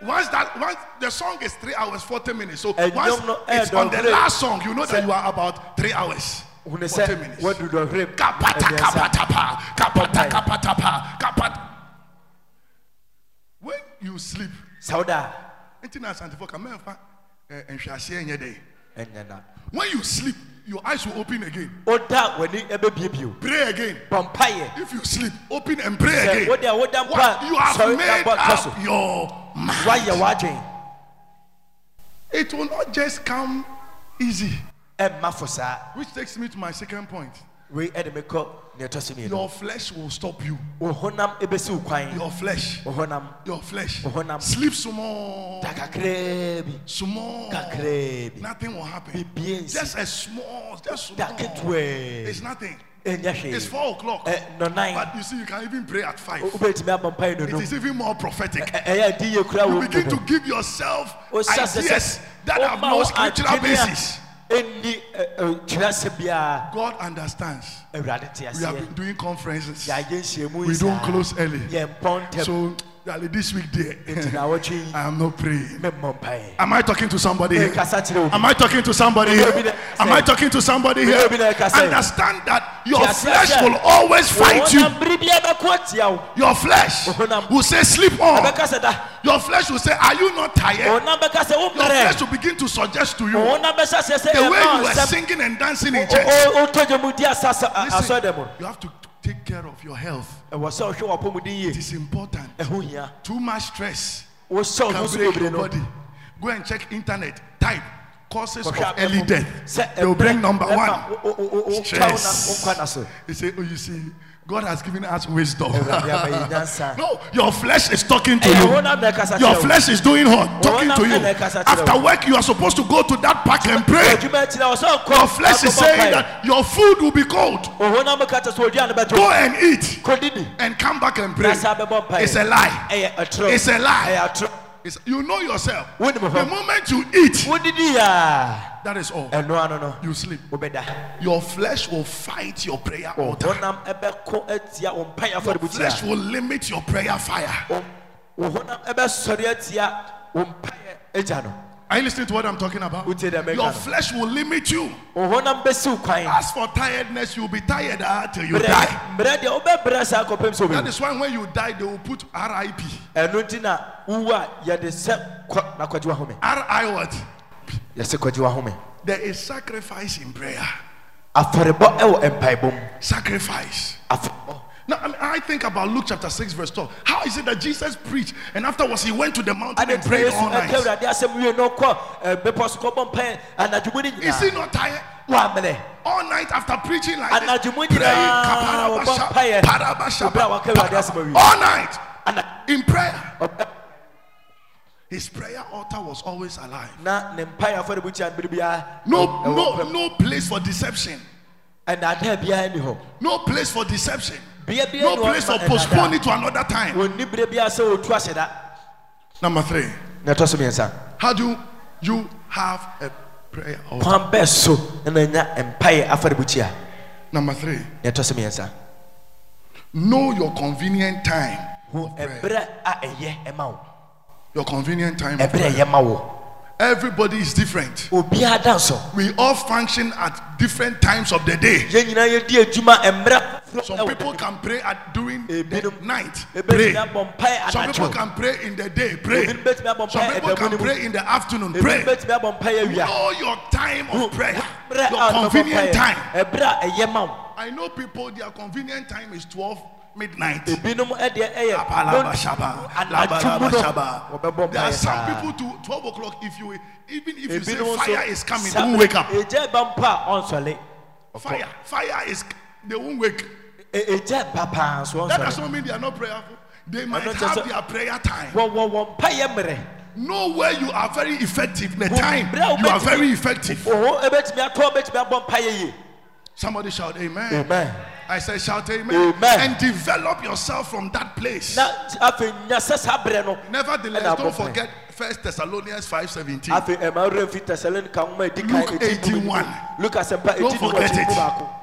S3: Once that once the song is three hours, 40 minutes. So once it's
S4: eh,
S3: on the last song, you know that you are about three hours.
S4: hunu
S3: 40
S4: sɛ
S3: minutes.
S4: wadu dɔhwerɛm
S3: Kapata kapatapa. Kapata kapatapa. Kapata. When you sleep,
S4: sɛ woda
S3: nti na asantefo ka mɛmfa eh, nhwɛaseɛ nyɛ dɛ.
S4: a ɛnyɛ na
S3: When you sleep, your eyes will open again.
S4: woda w'ani ɛbɛbie bio
S3: Pray again.
S4: bɔ mpayɛ
S3: If you sleep, open and pray
S4: sɛ
S3: again.
S4: wode a woda
S3: What?
S4: mpa
S3: You have
S4: sɔre
S3: made
S4: na bɔ ka so
S3: up your mind.
S4: woayɛ w'adwen
S3: It will not just come easy.
S4: ɛmma fo saa
S3: Which takes me to my second point.
S4: Wei ɛde kɔ ne ɛtɔ so mmienu
S3: Your flesh will stop you.
S4: wo honam ɛbɛsi wo kwan
S3: Your flesh.
S4: wo honam
S3: Your flesh.
S4: Honam.
S3: Sleep small.
S4: da kakraa bi
S3: Small.
S4: kakraa bi
S3: Nothing will happen.
S4: bibie nsi
S3: Just a small, just small.
S4: da ketewaa
S3: It's nothing. It's four o'clock.
S4: ɛ nɔnan
S3: But you see, you can even pray at five. It is even more prophetic.
S4: yɛ kura
S3: You begin to give yourself ideas that have no scriptural basis.
S4: Twerɛsɛ biara
S3: God understands. We have been doing conferences. We don't close early. So, This week there,
S4: nti na wɔtwe yi
S3: I am not praying. Am I talking to somebody here?
S4: kasa kyerɛ obi
S3: Am I talking to somebody here? Am I talking to somebody here?
S4: Obi na kasa.
S3: Understand that your flesh will always fight you.
S4: wɔnam bere biara bɛko atia wo
S3: Your flesh will say, Sleep on.
S4: ɛbɛka sɛ da
S3: Your flesh will say, Are you not tired?
S4: wɔnam bɛka sɛ
S3: Your flesh will begin to suggest to you
S4: wɔnam bɛhyɛ aseɛ sɛ
S3: the way you were singing and dancing in church.
S4: wotɔgya mu di asasɔ
S3: Listen, you have to take care of your health.
S4: ɛwɔ sɛ ɔhwɛ wɔpɔmuden
S3: It is important. Too much stress can break your body. Go and check internet. Type causes of early death. They will bring number one.
S4: so
S3: He said, Oh, you see, God has given us wisdom.
S4: Awurade ama yɛn nyansa. (laughs)
S3: no, your flesh is talking to you.
S4: honam na ɛkasa
S3: Your flesh is doing what? Talking to you.
S4: na ɛkasa kyerɛ
S3: After work, you are supposed to go to that park and pray.
S4: adwuma akyirɛ wɔ sɛ ɔkɔ
S3: Your flesh is saying that your food will be cold.
S4: wo honam ka kyerɛ sɛ ɔdua no
S3: Go and eat and come back and pray.
S4: na saa bɛbɔ mpaeɛ
S3: It's a lie. It's a lie. It's, you know yourself. The moment you eat,
S4: wodidi a
S3: that is all.
S4: ano no
S3: You sleep. Your flesh will fight your prayer
S4: wo
S3: altar.
S4: honam ɛbɛko atia wo mpaeɛ
S3: Your flesh will limit your prayer fire.
S4: Wo honam ɛbɛsɔre atia wo mpaeɛ agya no
S3: Are you listening to what I'm talking about?
S4: Wotie deɛ meka
S3: Your flesh will limit you.
S4: wo honam bɛsi wo kwan
S3: As for tiredness, you'll be tired till you die.
S4: berɛ deɛ wobɛbrɛ saa kɔpem sɛ
S3: That is why when you die, they will put RIP.
S4: ɛno nti na wowu a yɛde sɛ kɔ na kɔgye wahome
S3: RI what? There is sacrifice in prayer.
S4: afɔrebɔ ɛwɔ mpaebɔ mu
S3: Sacrifice. Now, I, mean, I think about Luke chapter 6, verse 12. How is it that Jesus preached and afterwards he went to the mountain and prayed all night?
S4: awurade asɛm wie no ɔkɔ bepɔ so kɔbɔ mpaeɛ anadwo mu no
S3: Is he not tired? All night after preaching like this, praying,
S4: nyinaa
S3: kaparabasha,
S4: wɔbɔ mpaeɛ.
S3: parabashaba,
S4: Obi a waka Awurade asɛm awie.
S3: all night in prayer. His prayer altar was always alive.
S4: na ne mpaeɛ afɔrebukyia no
S3: No, no, place for deception.
S4: ɛnaadaa biara ni hɔ
S3: No place for deception. No place
S4: ma
S3: for eh,
S4: postpone
S3: it to another time.
S4: wɔnni bere biara sɛ wɔtu ahyɛda
S3: Number three.
S4: na ɛtɔ so
S3: How do you have a prayer altar?
S4: kwan bɛɛ so na nya mpaeɛ afɔrebukyia
S3: Number three.
S4: na ɛtɔ so
S3: Know your convenient time.
S4: hu ɛberɛ a ɛyɛ ɛma
S3: Your convenient time. Of
S4: ɛberɛ a
S3: prayer.
S4: ɛyɛ ma wo
S3: Everybody is different.
S4: obiara da nsɔ
S3: We all function at different times of the day.
S4: yɛn nyinaa yɛdi adwuma mmerɛ
S3: Some people can pray at during the
S4: Ebinom-
S3: night. Pray.
S4: ebɛtumi abɔ mpaeɛ
S3: Some people
S4: anadwo
S3: can pray in the day. Pray.
S4: ebinom bɛtumi abɔ
S3: Some
S4: mpaeɛ
S3: people
S4: ɛda mu
S3: can
S4: no mu
S3: pray in the afternoon.
S4: ebinom
S3: Pray.
S4: bɛtumi abɔ mpaeɛ awia
S3: Know your time of prayer.
S4: berɛ
S3: Your
S4: a wobɛbɔ
S3: convenient
S4: mpaeɛ
S3: time.
S4: ɛberɛ a ɛyɛ ma wo
S3: I know people, their convenient time is 12 midnight.
S4: ebinom ɛdeɛ ɛyɛ
S3: Abalabashaba,
S4: anadwo mu no
S3: labalabashaba.
S4: wɔbɛbɔ
S3: There are
S4: mpaeɛ
S3: some
S4: saa
S3: people to 12 o'clock. If you even if you say
S4: ebinom
S3: fire is coming, they
S4: saa
S3: won't wake up.
S4: egya ba mpo a ɔnsɔle
S3: Fire, fire is they won't wake.
S4: E- egya ba paa so
S3: That does
S4: ɔnsɔle
S3: not mean they are not prayerful. They might
S4: not
S3: have
S4: just-
S3: their prayer time.
S4: wɔ wɔ wɔ mpaeɛ mmerɛ
S3: Know where you are very effective. The
S4: Wo-
S3: time
S4: berɛ a
S3: you are
S4: wobɛtumi-
S3: very effective.
S4: wɔn ebɛtumi atɔ ebɛtumi abɔ mpaeɛ yie
S3: Somebody shout amen.
S4: amen
S3: I said shout amen.
S4: Amen.
S3: And develop yourself from that place.
S4: na afei nyasa saa berɛ no
S3: Nevertheless,
S4: ɛna
S3: don't
S4: abɔ mpaeɛ.
S3: forget First Thessalonians 5:17.
S4: afei ɛma werɛ mfi tɛsalonika nwoma a ɛdi kan
S3: Luke
S4: ɛti mu no mu.
S3: 81.
S4: luka asɛmpa
S3: Don't
S4: ɛti ne
S3: forget
S4: wɔkyi mu
S3: it.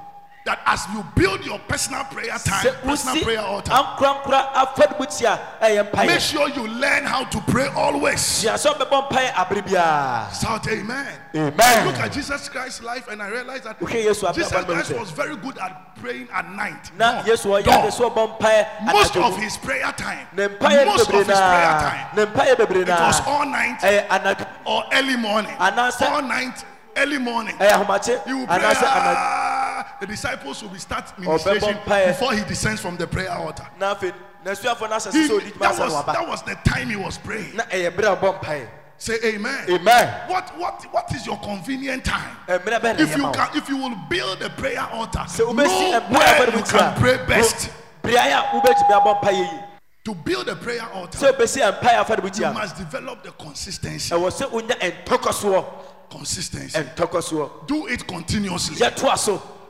S3: That as you build your personal prayer time, personal prayer altar,
S4: ɛyɛ
S3: eh,
S4: make
S3: sure you learn how to pray always.
S4: sua sɛ ɔbɛbɔ mpaeɛ abere biara
S3: Shout amen.
S4: Amen.
S3: Look at Jesus Christ's life, and I realized that
S4: Yesu abrabɔ
S3: Jesus Christ was very good at praying at night.
S4: na
S3: Dawn.
S4: yesu ɔyɛ
S3: Dawn.
S4: ade sɛ ɔbɔ mpaeɛ
S3: Most of his prayer time,
S4: no
S3: most of his prayer time,
S4: ne mpaeɛ bebree
S3: it was all night
S4: eh,
S3: or early morning. All night, early morning.
S4: Eh,
S3: he will pray.
S4: Anaasɛ anadwo
S3: ah, the disciples will be start ministration
S4: mpaeɛ.
S3: before he descends from the prayer altar.
S4: na afei n'asuafoɔ no ahyɛ
S3: He-
S4: sɛ sɛ ɔdi dwuma
S3: that,
S4: asɛ no
S3: was,
S4: waba
S3: that was the time he was praying.
S4: na ɛyɛ berɛ a ɔbɔ mpaeɛ
S3: Say amen.
S4: amen
S3: What what what is your convenient time?
S4: mmerɛ bɛ na
S3: If
S4: ɛyɛ
S3: you
S4: ma wo
S3: can, if you will build a prayer altar,
S4: sɛ
S3: know
S4: wobɛsi mpaeɛ
S3: where
S4: afɔre
S3: you
S4: mu
S3: can pray best.
S4: beaeɛ a wobɛtumi abɔ mpaeɛ yi
S3: To build a prayer altar,
S4: sɛ wobɛsi mpaeɛ afɔre mu
S3: you
S4: kyia
S3: must develop the consistency.
S4: ɛwɔ sɛ wonya ntɔkɔsoɔ
S3: Consistency.
S4: ntɔkɔsoɔ
S3: Do it continuously.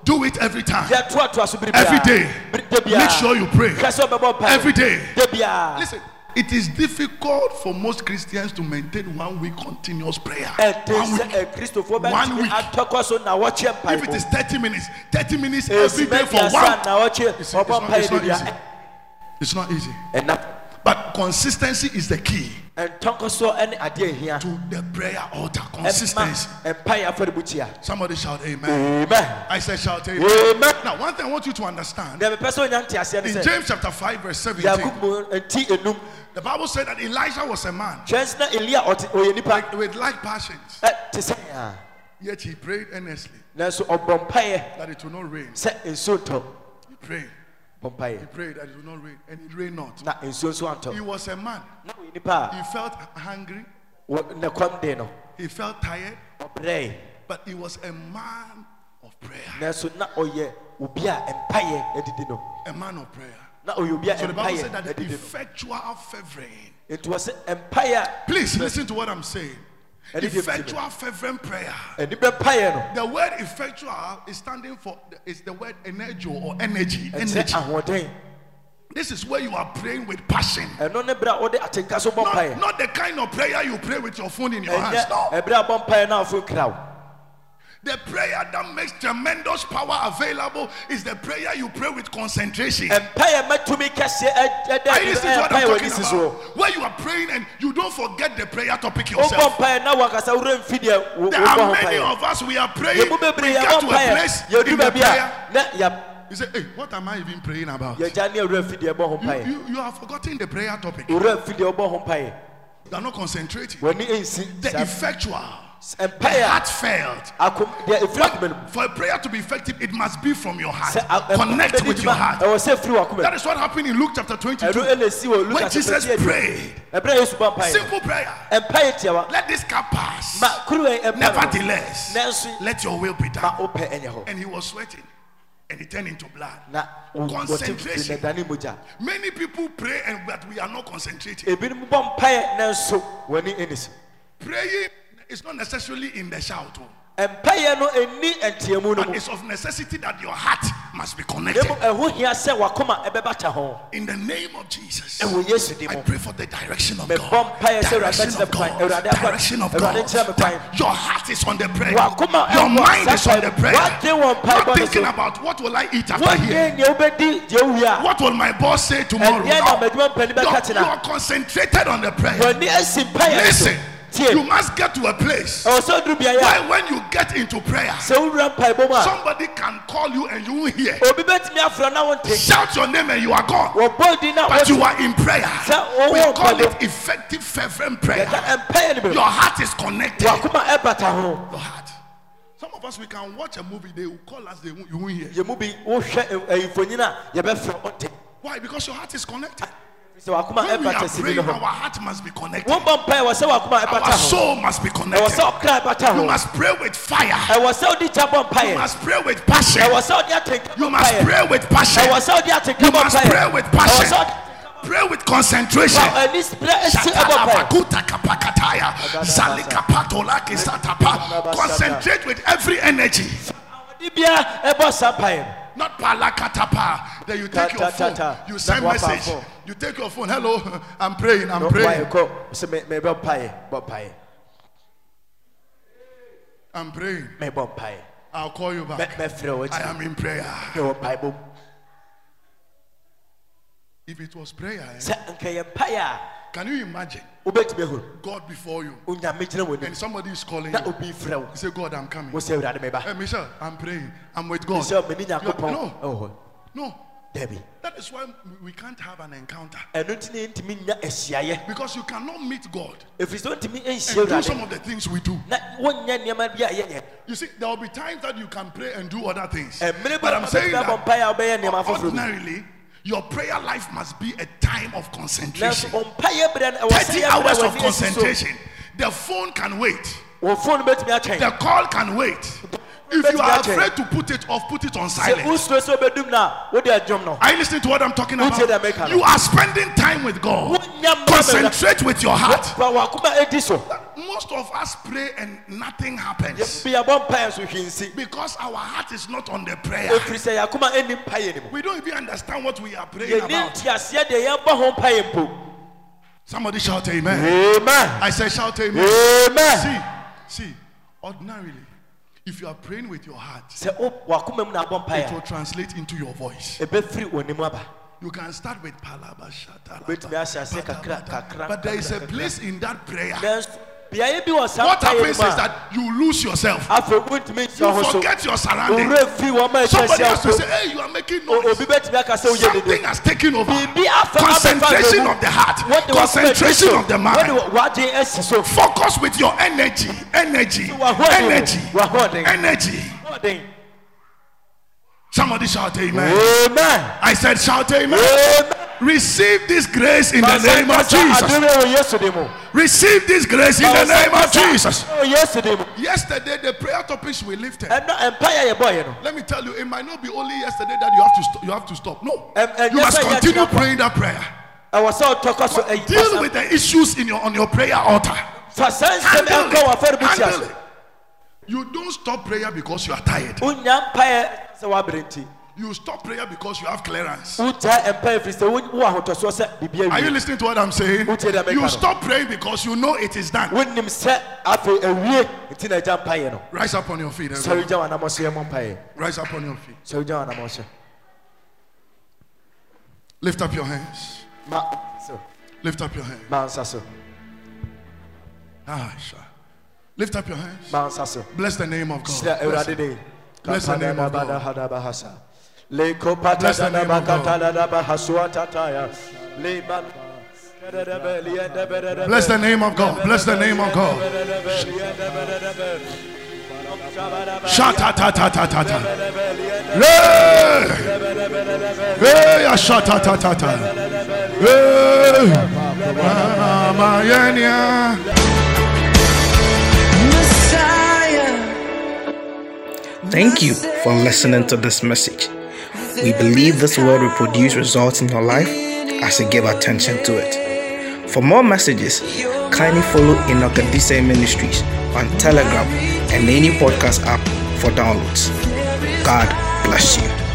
S3: Do it every time. Every day. Make sure you pray. Every day. Listen, it is difficult for most Christians to maintain one week continuous prayer. One week.
S4: akristofoɔ
S3: One week. If it is
S4: mpaebɔ
S3: 30 minutes, 30 minutes every day for one. It's, it's not, it's not easy. It's not easy. But consistency is the key
S4: ntɔnkɔsoɔ ne adeɛ ehia
S3: to the prayer altar. Consistency. Somebody shout amen.
S4: amen
S3: I said shout amen.
S4: Amen.
S3: Now, one thing I want you to understand
S4: deɛ mepɛ sɛ onya nteaseɛ
S3: in James chapter 5, verse 17,
S4: yakob mu nti enum
S3: the Bible said that Elijah was a man
S4: twɛnsi na elia ɔte ɔyɛ nipa
S3: with like passions,
S4: ɛ te
S3: yet he prayed earnestly
S4: nanso ɔbɔ mpaeɛ
S3: that it will not rain. He prayed, he prayed and it will not rain, and it rained not.
S4: na nsuo nso
S3: He was a man.
S4: na ɔyɛ nipa
S3: He felt hungry,
S4: a wɔ- ne kɔm den no
S3: he felt tired, but he was a man of prayer.
S4: nanso na ɔyɛ obi a mpaeɛ adidi
S3: A man of prayer.
S4: na ɔyɛ obi a
S3: So the Bible said that the effectual fervent.
S4: wɔ sɛ mpaeɛ
S3: Please listen to what I'm saying. Effectual fervent prayer. The word effectual is standing for is the word energy or energy. Energy. This is where you are praying with passion. Not, not the kind of prayer you pray with your phone in your hands. No. The prayer that makes tremendous power available is the prayer you pray with concentration.
S4: mpaeɛ mɛtumi kɛseɛ ɛ- ɛdɛ
S3: Are you listening to what I'm
S4: mpaeɛ wɔ
S3: talking
S4: ne si soɔ
S3: about? Where you are praying and you don't forget the prayer topic yourself.
S4: mpaeɛ na wankasa worɛ mfi deɛ wo-
S3: There are many of us, we are praying. We get to a place in the prayer.
S4: a na yɛ-
S3: You say, hey, what am I even praying about?
S4: yɛgya ne awura mfi deɛ ɛbɔ ho
S3: You, you, you have forgotten the prayer topic.
S4: wura mfi deɛ ɔbɔ ho mpaeɛ
S3: You are not concentrating. The effectual,
S4: a
S3: heartfelt.
S4: akom deɛ ɛfiri akoma no mu
S3: For a prayer to be effective, it must be from your heart. Connect with your heart.
S4: ɛwɔ sɛ ɛfiri w'akoma
S3: That is what happened in Luke chapter
S4: ɛno
S3: 22.
S4: ɛna ɛsi wɔ
S3: When Jesus prayed,
S4: ɛberɛ a yesu bɔ mpaeɛ
S3: simple prayer. Let this cup pass.
S4: ma kuruwa ɛmpa no
S3: Nevertheless, let your will be done. And he was sweating, and he turned into blood.
S4: na wo- wɔte
S3: Concentration.
S4: firi ne dane mogya
S3: Many people pray, and but we are not concentrating.
S4: ebinom bɔ mpaeɛ nanso w'ani ɛni so
S3: Praying is not necessarily in the shout, oh,
S4: mpaeɛ no ɛni nteamu no
S3: but it's of necessity that your heart must be connected.
S4: mmom ɛho hia sɛ wakoma ɛbɛbata ho
S3: In the name of Jesus,
S4: ɛwɔ yesu di
S3: I pray for the direction of God.
S4: mpaeɛ sɛ awurade
S3: Direction of God. Direction of God.
S4: kyerɛ me kwan
S3: That Your heart is on the prayer. Your mind is on the prayer. Not thinking about what will I eat after here.
S4: wadwen deɛ wobɛdi deɛ wowie a
S3: What will my boss say tomorrow? No. You're, you're concentrated on the prayer.
S4: w'ani asi mpaeɛ no so
S3: Listen, you must get to a place why when you get into prayer, somebody can call you and you won't hear. Shout your name and you are gone. But you are in prayer. We call it effective fervent prayer. Your heart is connected. Your heart. Some of us we can watch a movie, they will call us, they won't, you won't hear. Why? Because your heart is connected.
S4: Sɛ wakoma
S3: When we
S4: ɛbata
S3: are
S4: sini
S3: praying,
S4: no
S3: our
S4: ho
S3: heart must be connected.
S4: wombɔ mpaeɛ wɔ sɛ wakoma ɛbata
S3: Our
S4: ho
S3: soul must be
S4: ɛwɔ
S3: connected.
S4: sɛ ɔkra ɛbata
S3: You
S4: ho
S3: must pray with fire.
S4: ɛwɔ sɛ wode gya bɔ
S3: You
S4: mpaeɛ
S3: must pray with passion.
S4: ɛwɔ sɛ wode atenka
S3: You
S4: bɔ
S3: must
S4: mpaeɛ
S3: pray with passion.
S4: ɛwɔ sɛ wode atenka
S3: You
S4: bɔ
S3: must
S4: mpaeɛ
S3: pray with
S4: ɛwɔ
S3: passion.
S4: sɛ wode
S3: Pray with concentration.
S4: wa ani sprɛ asi ɛbɔ mpaeɛ
S3: Shatalavakuta kapakataya. Zalikapatolaki satapa. Concentrate with every energy.
S4: Awɔde bia ɛbɔ saa mpaeɛ no
S3: Not palakatapa. Then you take your phone. You send message. You take your phone. Hello, I'm praying. I'm praying.
S4: wayɛ kɔ sɛ me- mebɛ mpaeɛ bɔ mpaeɛ
S3: I'm praying. I'll call you back. I am in prayer.
S4: hwɛ wɔ mpaebɔ mu
S3: If it was prayer, eh,
S4: sɛ nka yɛ mpaeɛ a
S3: can you imagine
S4: wobɛtumi ahunu
S3: God before you
S4: onyame gyina wɔ
S3: and somebody is calling
S4: na obi frɛ wo
S3: You say, God, I'm coming.
S4: wo sɛ awurade meba
S3: Hey, Michelle, I'm praying. I'm with God.
S4: sɛ mene nyankopɔn
S3: No,
S4: ɛwɔ hɔ
S3: no.
S4: dabi
S3: That is why we can't have an encounter because you cannot meet God
S4: ɛfiri sɛ wontumi
S3: and
S4: nhyia
S3: do some of the things we do. You see, there will be times that you can pray and do other things. But I'm saying that ordinarily, your prayer life must be a time of concentration.
S4: ɔmpaeɛ berɛ no ɛwɔ
S3: 30 hours of
S4: w'ani asi so
S3: concentration. The phone can wait.
S4: wɔ phone bɛtumi atwɛn
S3: The call can wait. If you are afraid to put it off, put it on
S4: sɛ
S3: silent.
S4: wosuro sɛ wobɛdum no a wode adwom no
S3: Are you listening to what I'm talking
S4: Who said that make
S3: about? You are spending time with God. Concentrate with your heart.
S4: ba wakoma ɛdi so
S3: Most of us pray and nothing happens
S4: bi yɛbɔ mpaeɛ so hwee nsi
S3: because our heart is not on the prayer.
S4: ɛfiri sɛ yɛakoma ɛni mpaeɛ no mu
S3: We don't even understand what we are praying about.
S4: nteaseɛ deɛ yɛbɔ ho mpaeɛ mpo
S3: Somebody shout amen.
S4: amen
S3: I say shout amen.
S4: amen
S3: See, see, ordinarily, if you are praying with your heart,
S4: sɛ wo- wakoma mu na abɔ
S3: it
S4: mpaeɛ
S3: will translate into your voice.
S4: a ɛbɛfiri w'anim aba
S3: You can start with palaba shata.
S4: Wobɛtumi ahyɛ ase kakra, kakra,
S3: But there is a
S4: kakra, kakra.
S3: place in that prayer.
S4: Nanso beaeɛ bi wɔ saa
S3: What happens is that you lose yourself.
S4: afei wontumi nhyia
S3: You forget your surroundings.
S4: owurɛ firi wɔn ma
S3: Somebody has to say, hey, you are making noise.
S4: obi bɛtumi aka sɛ woyɛ
S3: Something has taken over. Concentration of the heart. Concentration of the mind.
S4: wode w'adwen asi so
S3: Focus with your energy. Energy. Energy.
S4: wo.
S3: Energy. Somebody shout amen.
S4: amen
S3: I said, shout amen.
S4: amen
S3: Receive this grace in the name of Jesus. Receive this grace in the name of Jesus. Yesterday, the prayer topics we lifted. Let me tell you, it might not be only yesterday that you have to stop. You have to stop. No, you must continue praying that prayer. Deal with the issues in your on your prayer altar. Handle it. Handle it. You don't stop prayer because you are tired.
S4: Wonya mpaeɛ sɛ woabrɛ nti
S3: You stop prayer because you have clearance.
S4: wogyae mpaeɛ firi sɛ wo- wo ahotɔsoɔ sɛ biribi
S3: Are you listening to what I'm saying?
S4: Who said that make
S3: You stop praying because you know it is done.
S4: wonim sɛ afei awie nti na agya mpaeɛ no
S3: Rise up on your feet. everyone.
S4: wogya w'anammɔ so yɛmmɔ mpaeɛ
S3: Rise up on your feet.
S4: sɛ wogya w'anammɔ so
S3: Lift up your hands. Lift up your hands.
S4: ma nsa so
S3: Ah. Lift up your hands.
S4: ma nsa so
S3: Bless the name of God. Bless Bless the name of God.
S4: Kapadadabadahadabahasa.
S3: Bless the name of God.
S4: Lekopatadadabakatadadabahasuatataya. Leban-
S3: Bless the name of God. Bless the name of God. Shata ta ta ta ta ta. Hey! Hey, ya shata ta ta ta. Hey! Mama yenya.
S2: Thank you for listening to this message. We believe this word will produce results in your life as you give attention to it. For more messages, kindly follow Enoch Ministries on Telegram and any podcast app for downloads. God bless you.